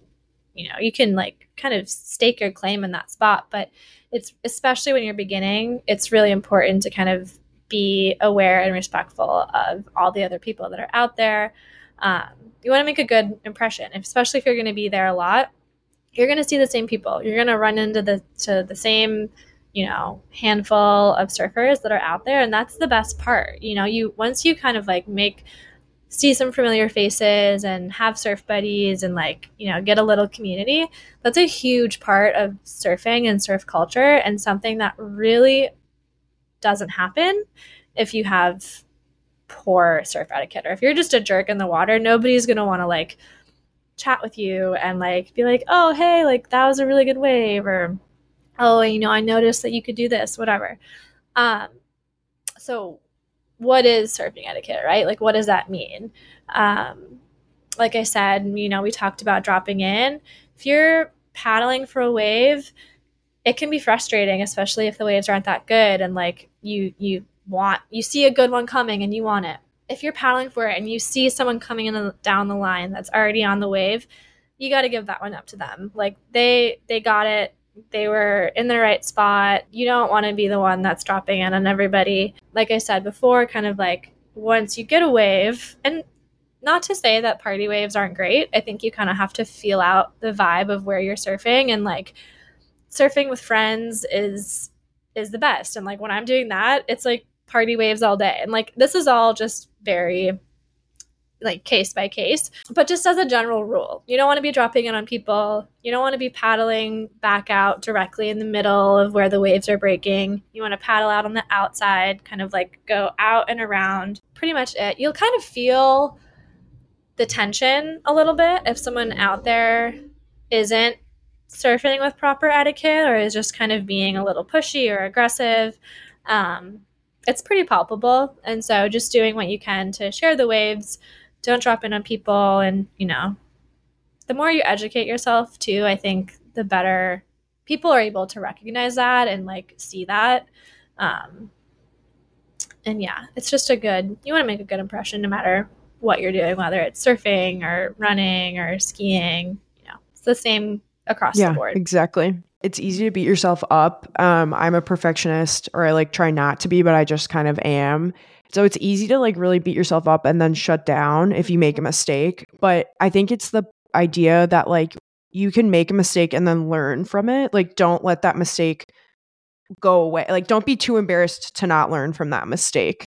you know, you can like kind of stake your claim in that spot. But it's especially when you're beginning, it's really important to kind of be aware and respectful of all the other people that are out there. Um, you want to make a good impression, especially if you're going to be there a lot. You're going to see the same people. You're going to run into the to the same, you know, handful of surfers that are out there, and that's the best part. You know, you once you kind of like make see some familiar faces and have surf buddies and like you know get a little community that's a huge part of surfing and surf culture and something that really doesn't happen if you have poor surf etiquette or if you're just a jerk in the water nobody's going to want to like chat with you and like be like oh hey like that was a really good wave or oh you know i noticed that you could do this whatever. Um so what is surfing etiquette right? Like what does that mean? Um like i said you know we talked about dropping in. If you're paddling for a wave it can be frustrating especially if the waves aren't that good and like you you want you see a good one coming and you want it. If you're paddling for it and you see someone coming in down the line that's already on the wave you got to give that one up to them. Like they they got it. They were in the right spot. You don't want to be the one that's dropping in on everybody. Like i said before kind of like once you get a wave and not to say that party waves aren't great. I think you kind of have to feel out the vibe of where you're surfing and like surfing with friends is is the best and like when i'm doing that it's like party waves all day. And like this is all just very like case by case, but just as a general rule, you don't want to be dropping in on people. You don't want to be paddling back out directly in the middle of where the waves are breaking. You want to paddle out on the outside, kind of like go out and around. Pretty much it. You'll kind of feel the tension a little bit if someone out there isn't surfing with proper etiquette or is just kind of being a little pushy or aggressive. Um, it's pretty palpable. And so just doing what you can to share the waves, don't drop in on people. And, you know, the more you educate yourself too, I think the better people are able to recognize that and like see that. Um, and yeah, it's just a good, you want to make a good impression no matter what you're doing, whether it's surfing or running or skiing. You know, it's the same across yeah, the board. Exactly it's easy to beat yourself up. Um, I'm a perfectionist, or I like try not to be, but I just kind of am. So it's easy to like really beat yourself up and then shut down if you make a mistake. But I think it's the idea that like you can make a mistake and then learn from it. Like, don't let that mistake go away. Like, don't be too embarrassed to not learn from that mistake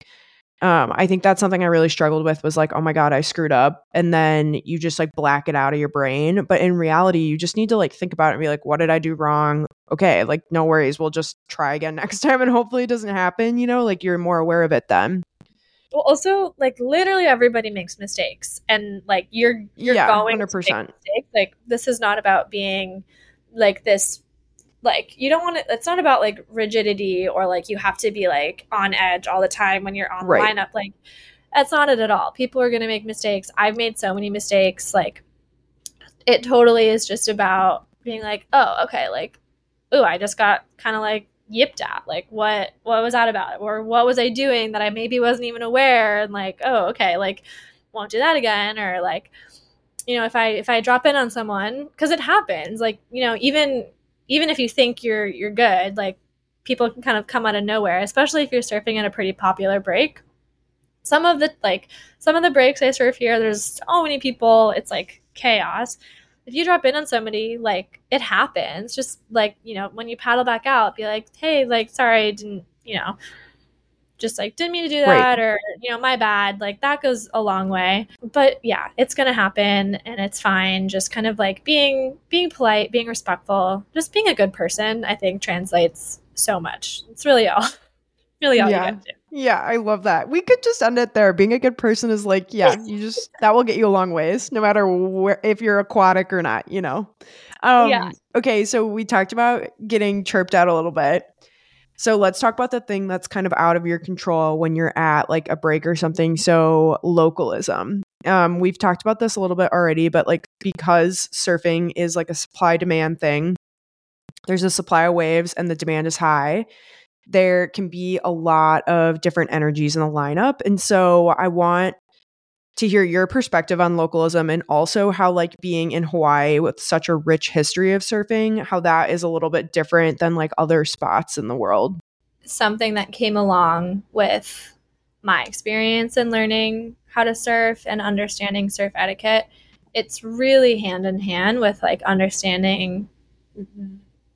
um, I think that's something I really struggled with was like, oh my God, I screwed up. And then you just like black it out of your brain. But in reality, you just need to like think about it and be like, what did I do wrong? Okay, like no worries. We'll just try again (laughs) next time and hopefully it doesn't happen. You know, like you're more aware of it then. Well, also, like literally everybody makes mistakes, and like you're you're yeah, going 100%. to make mistakes. Like this is not about being like this like you don't want to it's not about like rigidity or like you have to be like on edge all the time when you're on right. lineup like that's not it at all. People are going to make mistakes. I've made so many mistakes like it totally is just about being like oh okay like oh i just got kind of like yipped at like what what was that about? Or what was i doing that i maybe wasn't even aware? And like oh okay like won't do that again. Or like you know if i if i drop in on someone because it happens like you know even even if you think you're you're good, like people can kind of come out of nowhere, especially if you're surfing in a pretty popular break. Some of the like some of the breaks I surf here, there's so many people, it's like chaos. If you drop in on somebody, like it happens. Just like, you know, when you paddle back out, be like, hey, like, sorry, I didn't, you know, just like didn't mean to do that right. or you know my bad like that goes a long way. But yeah it's gonna happen and it's fine. Just kind of like being being polite being respectful just being a good person i think translates so much. It's really all (laughs) really all yeah. you get to yeah i love that. We could just end it there. Being a good person is like yeah (laughs) you just that will get you a long ways no matter where if you're aquatic or not you know? Um yeah. okay so we talked about getting chirped out a little bit so let's talk about the thing that's kind of out of your control when you're at like a break or something. So localism. Um, we've talked about this a little bit already, but like because surfing is like a supply demand thing, there's a supply of waves and the demand is high. There can be a lot of different energies in the lineup. And so I want to hear your perspective on localism and also how like being in Hawaii with such a rich history of surfing, how that is a little bit different than like other spots in the world. Something that came along with my experience in learning how to surf and understanding surf etiquette, it's really hand in hand with like understanding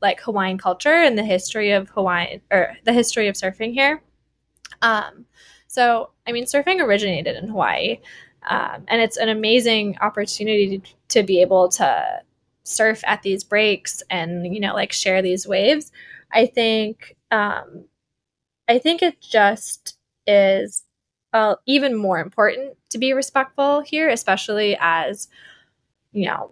like Hawaiian culture and the history of Hawaii or the history of surfing here. Um, so, I mean, surfing originated in Hawaii, um, and it's an amazing opportunity to, to be able to surf at these breaks and you know like share these waves. I think um, I think it just is uh, even more important to be respectful here, especially as you know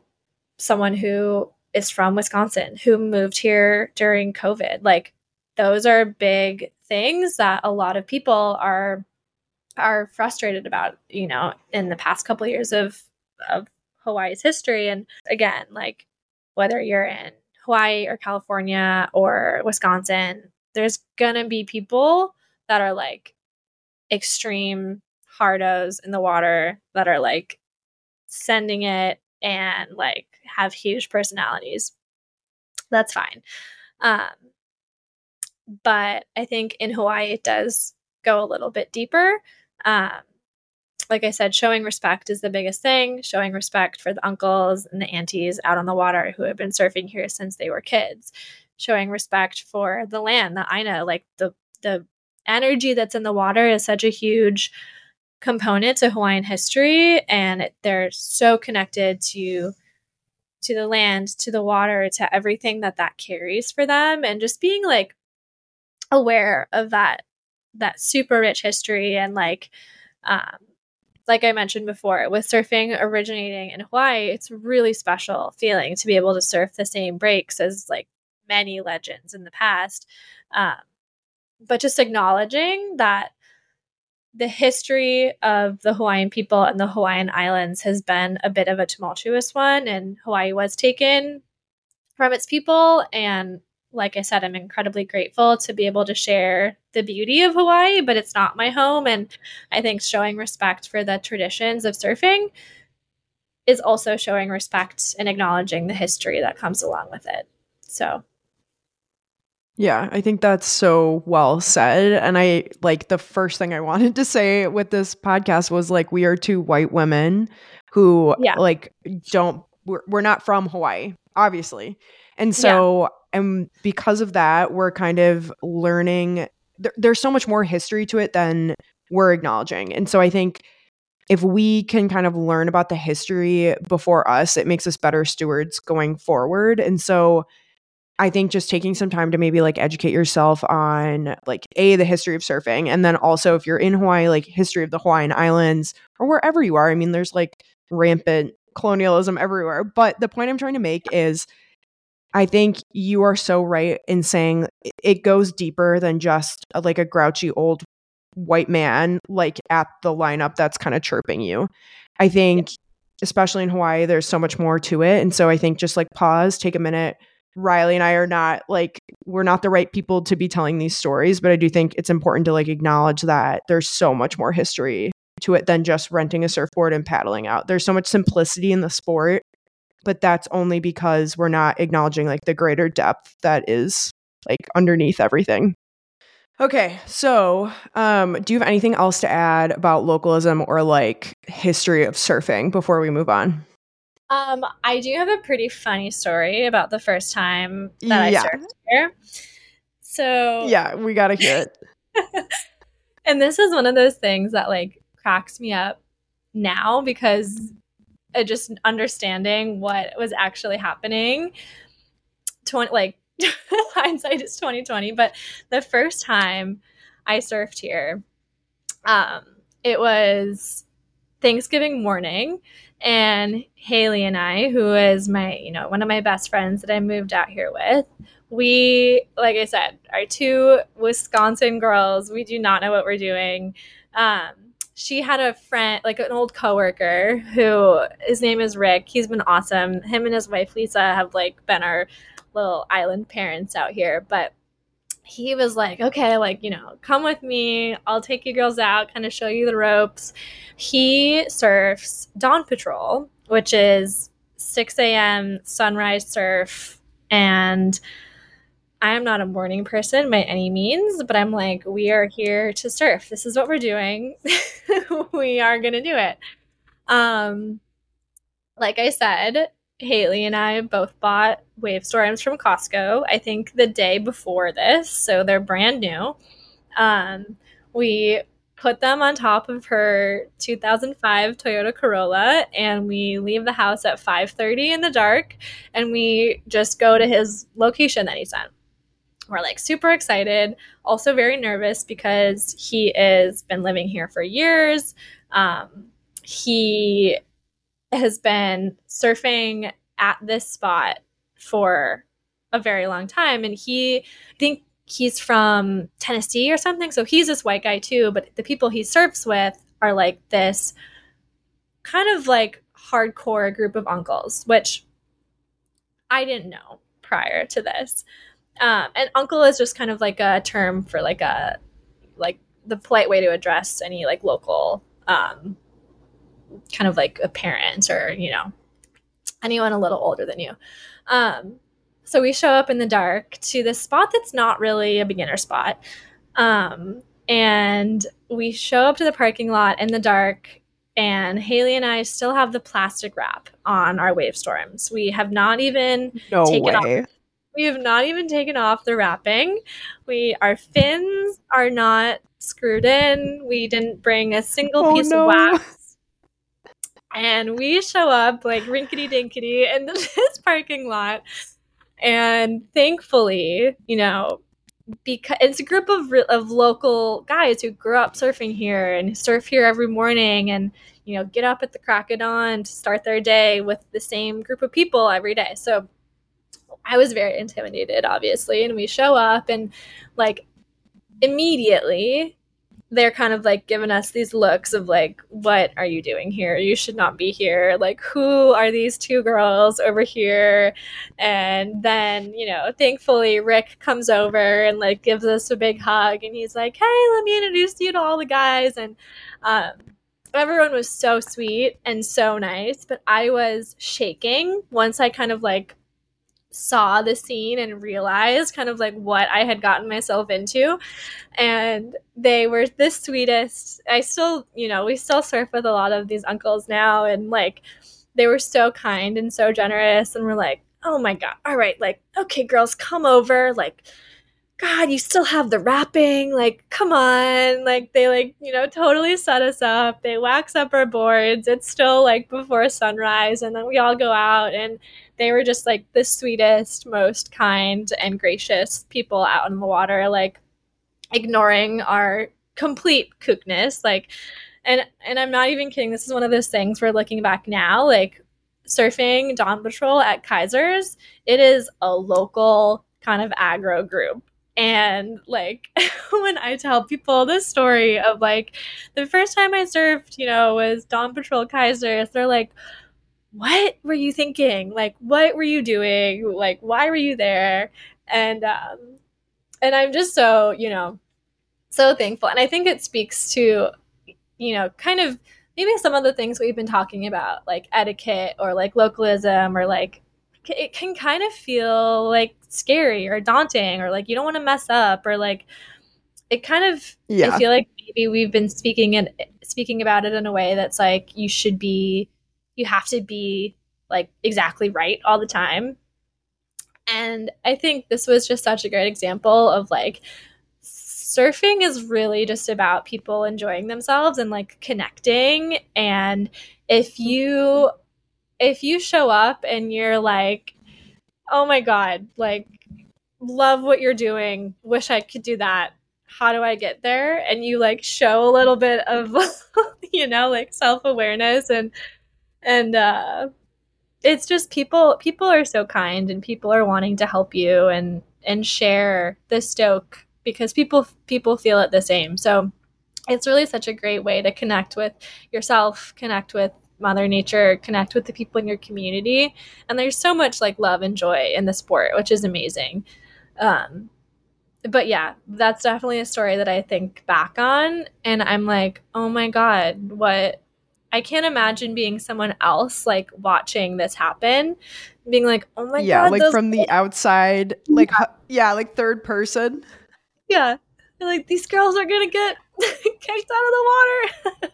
someone who is from Wisconsin who moved here during COVID. Like those are big things that a lot of people are are frustrated about, you know, in the past couple of years of of Hawaii's history and again, like whether you're in Hawaii or California or Wisconsin, there's to be people that are like extreme hardos in the water that are like sending it and like have huge personalities. That's fine. Um, but I think in Hawaii it does go a little bit deeper. Um, like I said, showing respect is the biggest thing. Showing respect for the uncles and the aunties out on the water who have been surfing here since they were kids. Showing respect for the land, the Aina, like the the energy that's in the water is such a huge component to Hawaiian history, and they're so connected to to the land, to the water, to everything that that carries for them, and just being like aware of that that super rich history and like um like I mentioned before, with surfing originating in Hawaii, it's a really special feeling to be able to surf the same breaks as like many legends in the past. Um, but just acknowledging that the history of the Hawaiian people and the Hawaiian Islands has been a bit of a tumultuous one, and Hawaii was taken from its people. And like I said, I'm incredibly grateful to be able to share the beauty of Hawaii, but it's not my home. And I think showing respect for the traditions of surfing is also showing respect and acknowledging the history that comes along with it. So yeah, I think that's so well said. And I like the first thing I (laughs) wanted to say with this podcast was like, we are two white women who yeah. like don't, we're, we're not from Hawaii, obviously. And so, yeah. and because of that, we're kind of learning, there, there's so much more history to it than we're acknowledging. And so I think if we can kind of learn about the history before us, it makes us better stewards going forward. And so, I think just taking some time to maybe like educate yourself on like a the history of surfing and then also if you're in Hawaii like history of the Hawaiian Islands or wherever you are. I mean there's like rampant colonialism everywhere. But the point I'm trying to make is I think you are so right in saying it goes deeper than just a, like a grouchy old white man like at the lineup that's kind of chirping you. I think especially in Hawaii there's so much more to it and so I think just like pause, take a minute Riley and I are not like we're not the right people to be telling these stories, but I do think it's important to like acknowledge that there's so much more history to it than just renting a surfboard and paddling out. There's so much simplicity in the sport, but that's only because we're not acknowledging like the greater depth that is like underneath everything. Okay, so um, do you have anything else to add about localism or like history of surfing before we move on? Um, I do have a pretty funny story about the first time that yeah. I surfed here. So yeah, we gotta hear it. (laughs) (laughs) and this is one of those things that like cracks me up now because just understanding what was actually happening. Twenty like (laughs) hindsight is twenty twenty, but the first time I surfed here, um, it was Thanksgiving morning and Haley and I, who is my, you know, one of my best friends that I moved out here with, we, like I said, are two Wisconsin girls. We do not know what we're doing. Um, she had a friend, like an old coworker, who his name is Rick. He's been awesome. Him and his wife Lisa have like been our little island parents out here. But he was like, okay, like, you know, come with me. I'll take you girls out, kind of show you the ropes. He surfs Dawn Patrol, which is 6 a.m. sunrise surf. And I am not a morning person by any means, but I'm like, we are here to surf. This is what we're doing. (laughs) we are going to do it. Um, like I said, Haley and I both bought Wavestorms from Costco, I think the day before this. So they're brand new. Um, we put them on top of her 2005 Toyota Corolla and we leave the house at 5:30 in the dark and we just go to his location that he sent. We're like super excited, also very nervous because he has been living here for years. Um, he has been surfing at this spot for a very long time and he I think he's from Tennessee or something so he's this white guy too but the people he surfs with are like this kind of like hardcore group of uncles which I didn't know prior to this um, and uncle is just kind of like a term for like a like the polite way to address any like local um, kind of like a parent or you know anyone a little older than you. Um, so we show up in the dark to this spot that's not really a beginner spot. Um, and we show up to the parking lot in the dark and haley and i still have the plastic wrap on our Wavestorms. We have not even no taken way. off we have not even taken off the wrapping. We our fins are not screwed in. We didn't bring a single Oh, piece no. of wax. And we show up like rinkety dinkety in (laughs) this parking lot. And thankfully, you know, because it's a group of of local guys who grew up surfing here and surf here every morning and you know get up at the crack of dawn to start their day with the same group of people every day. So I was very intimidated, obviously, and we show up and like immediately they're kind of like giving us these looks of like, what are you doing here? You should not be here. Like, who are these two girls over here? And then, you know, thankfully Rick comes over and like gives us a big hug and he's like, hey, let me introduce you to all the guys. And um, everyone was so sweet and so nice, but I was shaking once I kind of like saw the scene and realized kind of like what I had gotten myself into. And they were the sweetest. I still, you know, we still surf with a lot of these uncles now and like they were so kind and so generous and we're like, "Oh my god. All right, like okay, girls, come over. Like God, you still have the wrapping. Like, come on. Like, they, like, you know, totally set us up. They wax up our boards. It's still, like, before sunrise. And then we all go out. And they were just, like, the sweetest, most kind and gracious people out in the water, like, ignoring our complete kookness. Like, and, and I'm not even kidding. This is one of those things we're looking back now, like, surfing Dawn Patrol at Kaiser's, it is a local kind of aggro group and like (laughs) when I tell people this story of like the first time I surfed, you know, was Dawn Patrol Kaiser's, they're like, "What were you thinking? Like, what were you doing? Like, why were you there?" And um, and I'm just so you know, so thankful, and I think it speaks to, you know, kind of maybe some of the things we've been talking about, like etiquette or like localism or like it can kind of feel like scary or daunting or like you don't want to mess up or like it kind of Yeah. I feel like maybe we've been speaking and speaking about it in a way that's like you should be you have to be like exactly right all the time. And I think this was just such a great example of like surfing is really just about people enjoying themselves and like connecting and if you if you show up and you're like, oh my God, like, love what you're doing, wish I could do that. How do I get there? And you like show a little bit of, (laughs) you know, like self awareness and, and, uh, it's just people, people are so kind and people are wanting to help you and, and share the stoke because people, people feel it the same. So it's really such a great way to connect with yourself, connect with mother nature connect with the people in your community and there's so much like love and joy in the sport which is amazing um but yeah, that's definitely a story that I think back on and I'm like, "Oh my god, what I can't imagine being someone else like watching this happen, being like, "Oh my yeah, god." Yeah, like from the outside, like yeah. yeah, like third person. Yeah. They're like these girls are going to get (laughs) kicked out of the water.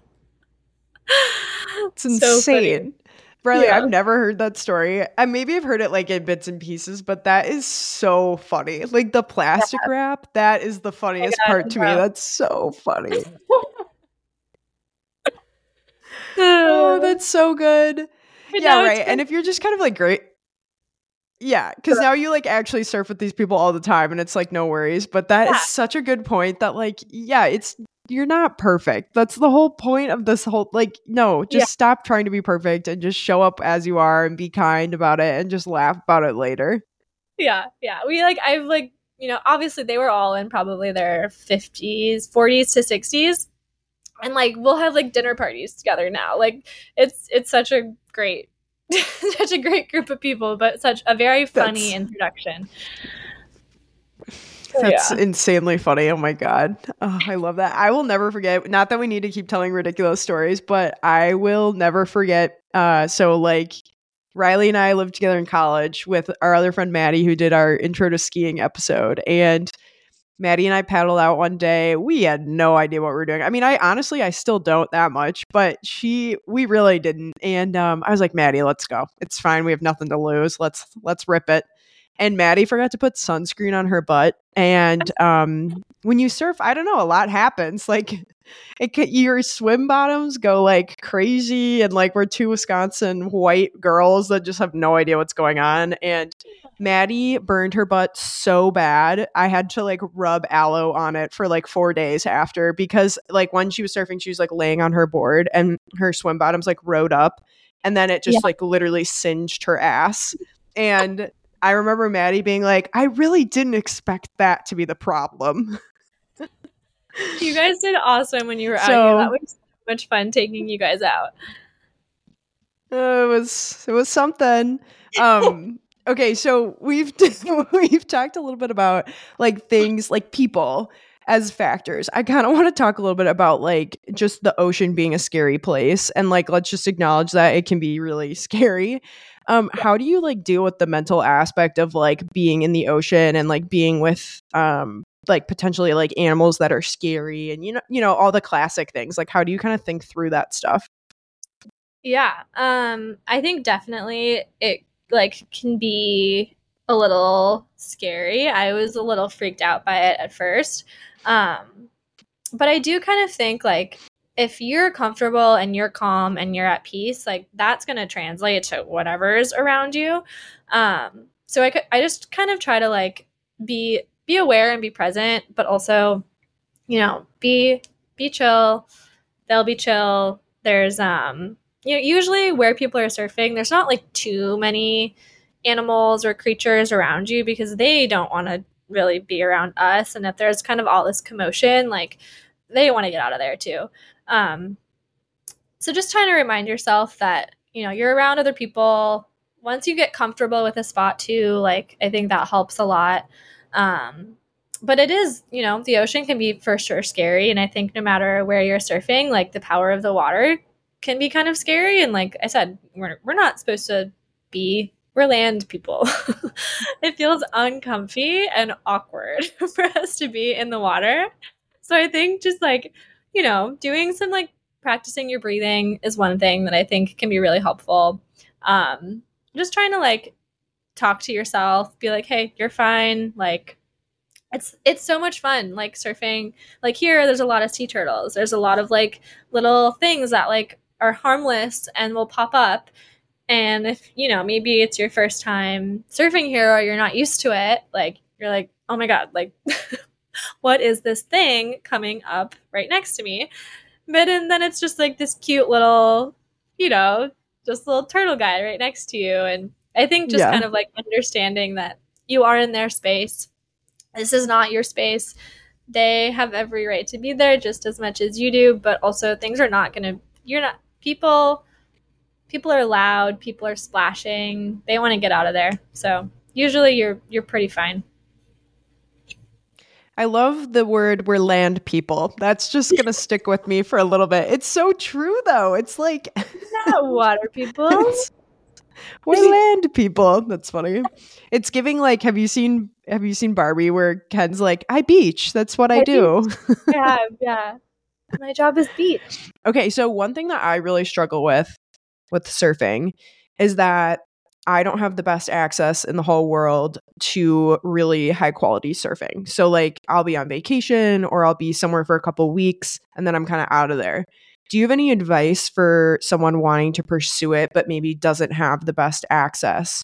it's (laughs) insane. So Riley, yeah. I've never heard that story. I maybe I've heard it like in bits and pieces, but that is so funny. Like the plastic yeah. wrap, that is the oh funniest oh part to me. That's so funny. (laughs) oh, (laughs) that's so good. yeah, right. And if you're just kind of like great yeah, because now you like actually surf with these people all the time and it's like no worries. But that yeah. is such a good point that like, yeah, it's you're not perfect. That's the whole point of this whole like no, just yeah. stop trying to be perfect and just show up as you are and be kind about it and just laugh about it later. Yeah, yeah. We like I've like, you know, obviously they were all in probably their 50s, 40s to 60s. And like we'll have like dinner parties together now. Like it's it's such a great (laughs) such a great group of people, but such a very funny That's... introduction. That's yeah. insanely funny. Oh my god. Oh, I love that. I will never forget. Not that we need to keep telling ridiculous stories, but I will never forget. Uh, so like Riley and I lived together in college with our other friend Maddie, who did our intro to skiing episode, and Maddie and I paddled out one day. We had no idea what we were doing. I mean, I honestly, I still don't that much, but she, we really didn't. And um, I was like, Maddie, let's go. It's fine. We have nothing to lose. Let's let's rip it and Maddie forgot to put sunscreen on her butt. And um, when you surf, I don't know, a lot happens. (laughs) Like it your swim bottoms go like crazy, and like we're two Wisconsin white girls that just have no idea what's going on. And Maddie burned her butt so bad, I had to like rub aloe on it for like four days after because like when she was surfing, she was like laying on her board and her swim bottoms like rode up, and then it just yeah. like literally singed her ass. And I remember Maddie being like, I really didn't expect that to be the problem. you guys did awesome when you were so, out here. That was so much fun taking you guys out. Uh, it was it was something. Um okay, so we've (laughs) we've talked a little bit about like things like people as factors. I kind of want to talk a little bit about like just the ocean being a scary place and like let's just acknowledge that it can be really (laughs) scary. Um, how do you like deal with the mental aspect of like being in the ocean and like being with um like potentially like animals that are scary and you know you know all the classic things like how do you kind of think through that stuff yeah um i think definitely it like can be a little scary i was a little freaked out by it at first um but i do kind of think like if you're comfortable and you're calm and you're at peace, like that's going to translate to whatever's around you. Um, so I I just kind of try to like be be aware and be present, but also, you know, be be chill. They'll be chill. There's um, you know, usually where people are surfing, there's not like too many animals or creatures around you because they don't want to really be around us. And if there's kind of all this commotion, like they want to get out of there too. Um, so just trying to remind yourself that you know you're around other people. Once you get comfortable with a spot too, like I think that helps a lot. Um, but it is, you know, the ocean can be for sure scary, and I think no matter where you're surfing, like the power of the water can be kind of scary. And like I said, we're we're not supposed to be we're land people. (laughs) it feels uncomfy and awkward (laughs) for us to be in the water. So I think just like you know, doing some like practicing your breathing is one thing that I think can be really helpful. Um, just trying to like talk to yourself, be like, hey, you're fine. Like, it's it's so much fun like surfing like here there's a lot of sea turtles there's a lot of like little things that like are harmless and will pop up and if you know maybe it's your first time surfing here or you're not used to it like you're like oh my god like (laughs) what is this thing coming up right next to me? But and then it's just like this cute little, you know, just little turtle guy right next to you. And I think just yeah. kind of like understanding that you are in their space. This is not your space. They have every right to be there just as much as you do, but also things are not going to, you're not, people, people are loud, people are splashing. They want to get out of there. So usually you're, you're pretty fine. I love the word we're land people. That's just going (laughs) to stick with me for a little bit. It's so true though. It's like (laughs) not water people. we're land people. That's funny. It's giving like have you seen have you seen Barbie where Ken's like, I beach. That's what I, I do. (laughs) yeah, yeah. My job is beach. Okay, so one thing that I really struggle with with surfing is that I don't have the best access in the whole world to really high quality surfing. So like I'll be on vacation or I'll be somewhere for a couple weeks and then I'm kind of out of there. Do you have any advice for someone wanting to pursue it but maybe doesn't have the best access?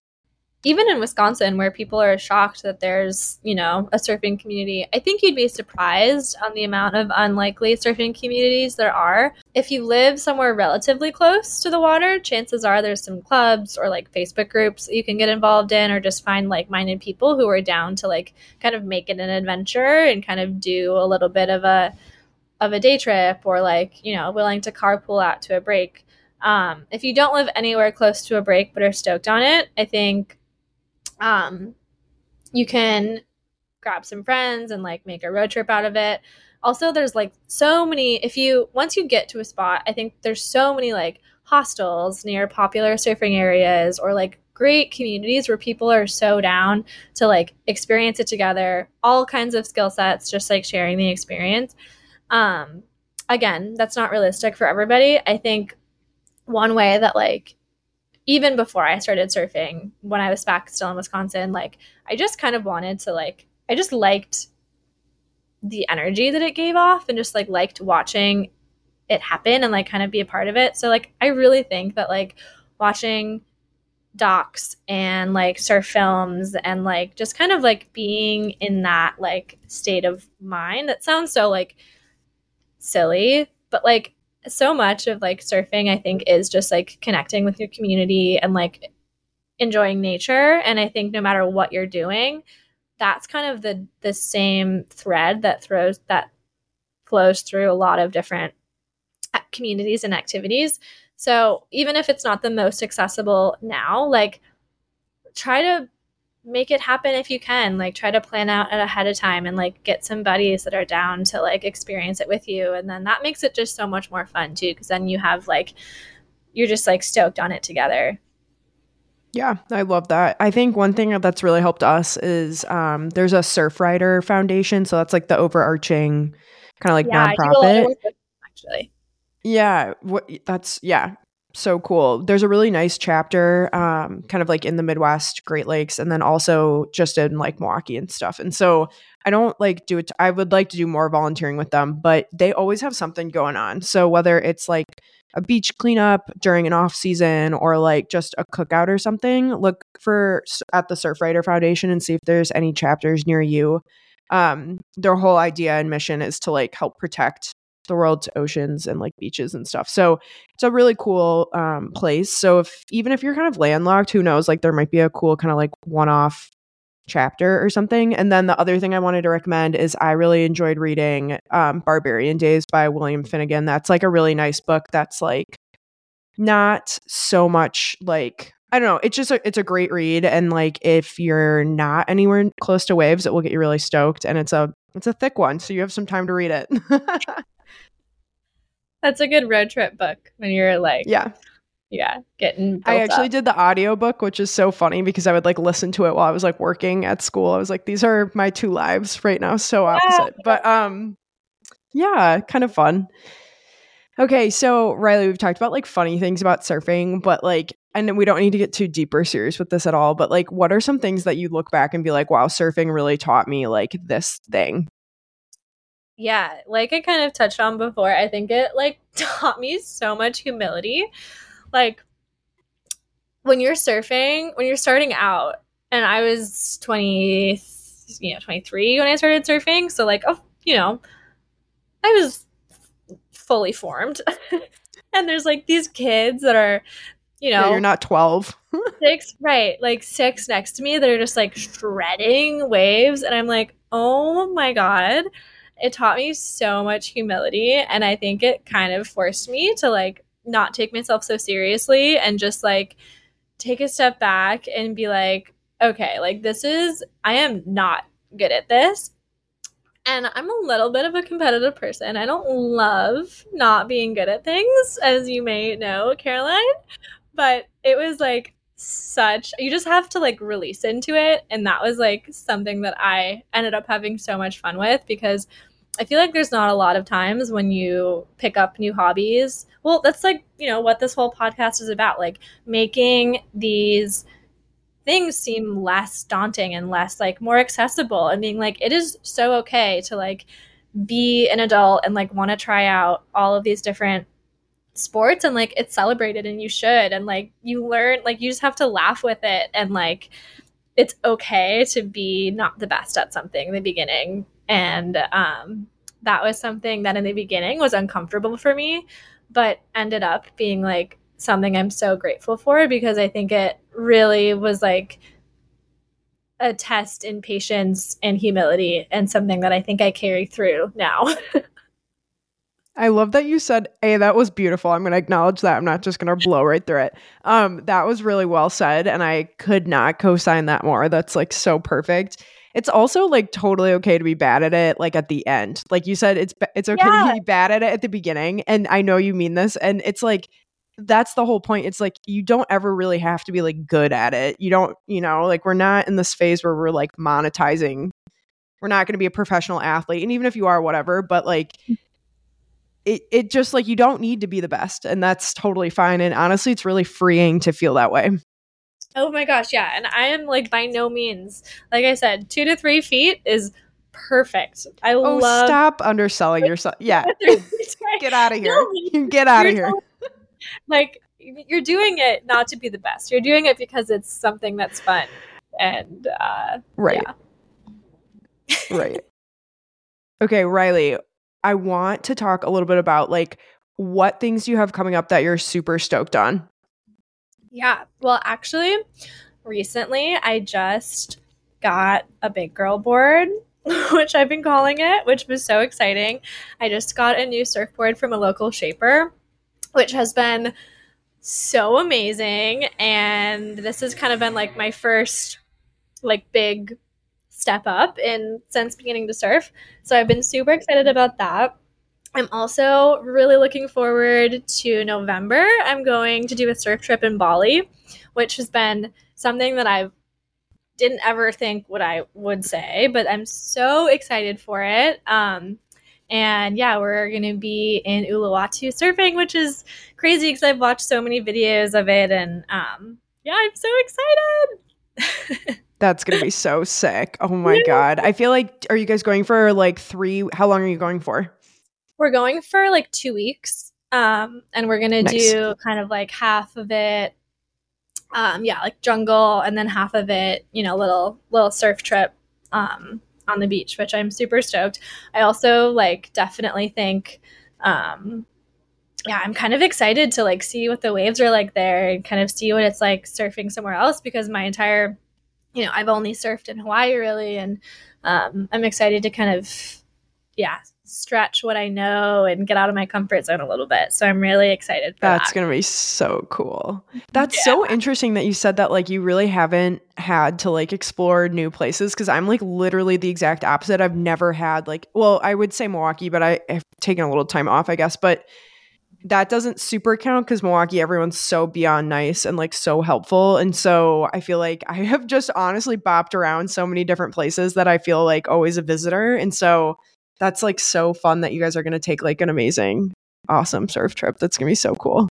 Even in Wisconsin, where people are shocked that there's, you know, a surfing community, I think you'd be surprised on the amount of unlikely surfing communities there are. If you live somewhere relatively close to the water, chances are there's some clubs or like Facebook groups you can get involved in, or just find like minded people who are down to like kind of make it an adventure and kind of do a little bit of a of a day trip or like, you know, willing to carpool out to a break. Um, if you don't live anywhere close to a break but are stoked on it, I think um, you can grab some friends and like make a road trip out of it. Also, there's like so many, if you, once you get to a spot, I think there's so many like hostels near popular surfing areas or like great communities where people are so down to like experience it together, all kinds of skill sets, just like sharing the experience. Um, again, that's not realistic for everybody. I think one way that like even before I started surfing, when I was back still in Wisconsin, like I just kind of wanted to like I just liked the energy that it gave off and just like liked watching it happen and like kind of be a part of it. So like I really think that like watching docs and like surf films and like just kind of like being in that like state of mind that sounds so like silly, but like so much of like surfing, I think, is just like connecting with your community and like enjoying nature. And I think no matter what you're doing, that's kind of the the same thread that throws that flows through a lot of different uh, communities and activities. So even if it's not the most accessible now, like try to make it happen if you can. Like try to plan out it ahead of time and like get some buddies that are down to like experience it with you. And then that makes it just so much more fun too because then you have like you're just like stoked on it together. Yeah, I love that. I think one thing that's really helped us is um, there's a Surfrider Foundation, so that's like the overarching kind of like yeah, nonprofit. Actually, yeah, what, that's yeah, so cool. There's a really nice chapter, um, kind of like in the Midwest, Great Lakes, and then also just in like Milwaukee and stuff. And so I don't like do it. I would like to do more volunteering with them, but they always have something going on. So whether it's like a beach cleanup during an off season or like just a cookout or something, look for at the Surfrider Foundation and see if there's any chapters near you. Um, their whole idea and mission is to like help protect the world's oceans and like beaches and stuff. So it's a really cool um, place. So if even if you're kind of landlocked, who knows? Like there might be a cool kind of like one off chapter or something. And then the other thing I wanted to recommend is I really enjoyed reading um, Barbarian Days by William Finnegan. That's like a really nice book. That's like not so much like I don't know. It's just a, it's a great read, and like if you're not anywhere close to waves, it will get you really stoked. And it's a it's a thick one, so you have some time to read it. (laughs) That's a good road trip book when you're like, yeah, yeah, getting. I actually up. did the audiobook, which is so funny because I would like listen to it while I was like working at school. I was like, these are my two lives right now, so opposite. Yeah. But um, yeah, kind of fun. Okay, so Riley, we've talked about like funny things about surfing, but like, and we don't need to get too deeper serious with this at all. But like, what are some things that you look back and be like, wow, surfing really taught me like this thing? Yeah, like I kind of touched on before, I think it like (laughs) taught me so much humility. Like when you're surfing, when you're starting out, and I was 20, you know, 23 when I started surfing. So, like, oh, you know, I was fully formed. (laughs) and there's like these kids that are, you know, yeah, you're not 12. (laughs) six, right? Like six next to me that are just like shredding waves. And I'm like, oh my God it taught me so much humility and i think it kind of forced me to like not take myself so seriously and just like take a step back and be like okay like this is i am not good at this And I'm a little bit of a competitive person. I don't love not being good at things, as you may know, Caroline. But it was like such, you just have to like release into it. And that was like something that I ended up having so much fun with because I feel like there's not a lot of times when you pick up new hobbies. Well, that's like, you know, what this whole podcast is about like making these things seem less daunting and less like more accessible and being like it is so okay to like be an adult and like want to try out all of these different sports and like it's celebrated and you should and like you learn like you just have to laugh with it and like it's okay to be not the best at something in the beginning and um that was something that in the beginning was uncomfortable for me but ended up being like something I'm so grateful for because I think it really was like a test in patience and humility and something that I think I carry through now. I love that you said, "Hey, that was beautiful." I'm going to acknowledge that. I'm not just going to blow right through it. Um, that was really well said, and I could not co-sign that more. That's like so perfect. It's also like totally okay to be bad at it, like at the end. Like you said, it's it's okay yeah. to be bad at it at the beginning, and I know you mean this. And it's like that's the whole point. It's like you don't ever really have to be like good at it. You don't, you know, like we're not in this phase where we're like monetizing. We're not going to be a professional athlete. And even if you are, whatever, but like mm. it, it just like you don't need to be the best. And that's totally fine. And honestly, it's really freeing to feel that way. Oh my gosh. Yeah. And I am like by no means, like I said, two to three feet is perfect. I oh, love. Stop underselling yourself. Yeah. (laughs) (laughs) Get out of here. No, (laughs) Get out of here like you're doing it not to be the best. You're doing it because it's something that's fun. And uh, right. Yeah. right. Okay, Riley, I want to talk a little bit about like what things you have coming up that you're super stoked on. Yeah. Well, actually, recently I just got a big girl board, (laughs) which I've been calling it, which was so exciting. I just got a new surfboard from a local shaper which has been so amazing. And this has kind of been like my first like big step up in since beginning to surf. So I've been super excited about that. I'm also really looking forward to November. I'm going to do a surf trip in Bali, which has been something that I didn't ever think what I would say, but I'm so excited for it. Um, and yeah, we're going to be in Uluwatu surfing, which is crazy because I've watched so many videos of it. And um, yeah, I'm so excited. (laughs) That's going to be so sick. Oh my God. I feel like, are you guys going for like three? How long are you going for? We're going for like two weeks. Um, and we're going nice. do kind of like half of it. Um, yeah, like jungle, and then half of it, you know, little little surf trip. Um, on the beach, which I'm super stoked. I also like definitely think um yeah, I'm kind of excited to like see what the waves are like there and kind of see what it's like surfing somewhere else because my entire you know, I've only surfed in Hawaii really and um I'm excited to kind of yeah, stretch what I know and get out of my comfort zone a little bit. So I'm really excited That's that. going to be so cool. That's yeah. so interesting that you said that like you really haven't had to like explore new places cuz I'm like literally the exact opposite. I've never had like well, I would say Milwaukee, but I have taken a little time off, I guess, but that doesn't super count because Milwaukee, everyone's so beyond nice and like so helpful. And so I feel like I (laughs) have just honestly bopped around so many different places that I feel like always a visitor. And so that's like so fun that you guys are going to take like an amazing, awesome surf trip. That's going to be so cool.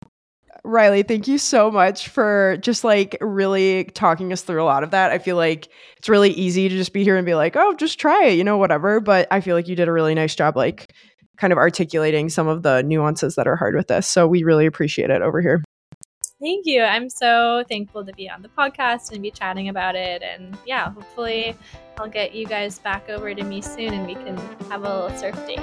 Riley, thank you so much for just like really talking us through a lot of that. I feel like it's really easy to just be here and be like, oh, just try it, you know, whatever. But I feel like you did a really nice job, like kind of articulating some of the nuances that are hard with this. So we really appreciate it over here. Thank you. I'm so thankful to be on the podcast and be chatting about it. And yeah, hopefully I'll get you guys back over to me soon and we can have a little surf date.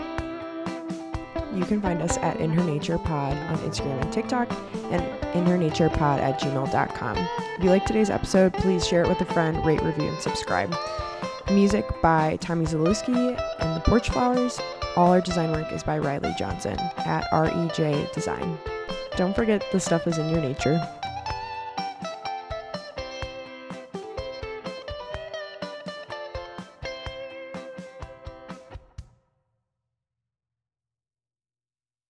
You can find us at In Her Nature Pod on Instagram and TikTok and inhernaturepod at gmail.com. If you like today's episode, please share it with a friend, rate, review, and subscribe. Music by Tommy Zalewski and the Porch Flowers. All our design work is by Riley Johnson at REJ Design. Don't forget the stuff is in your nature.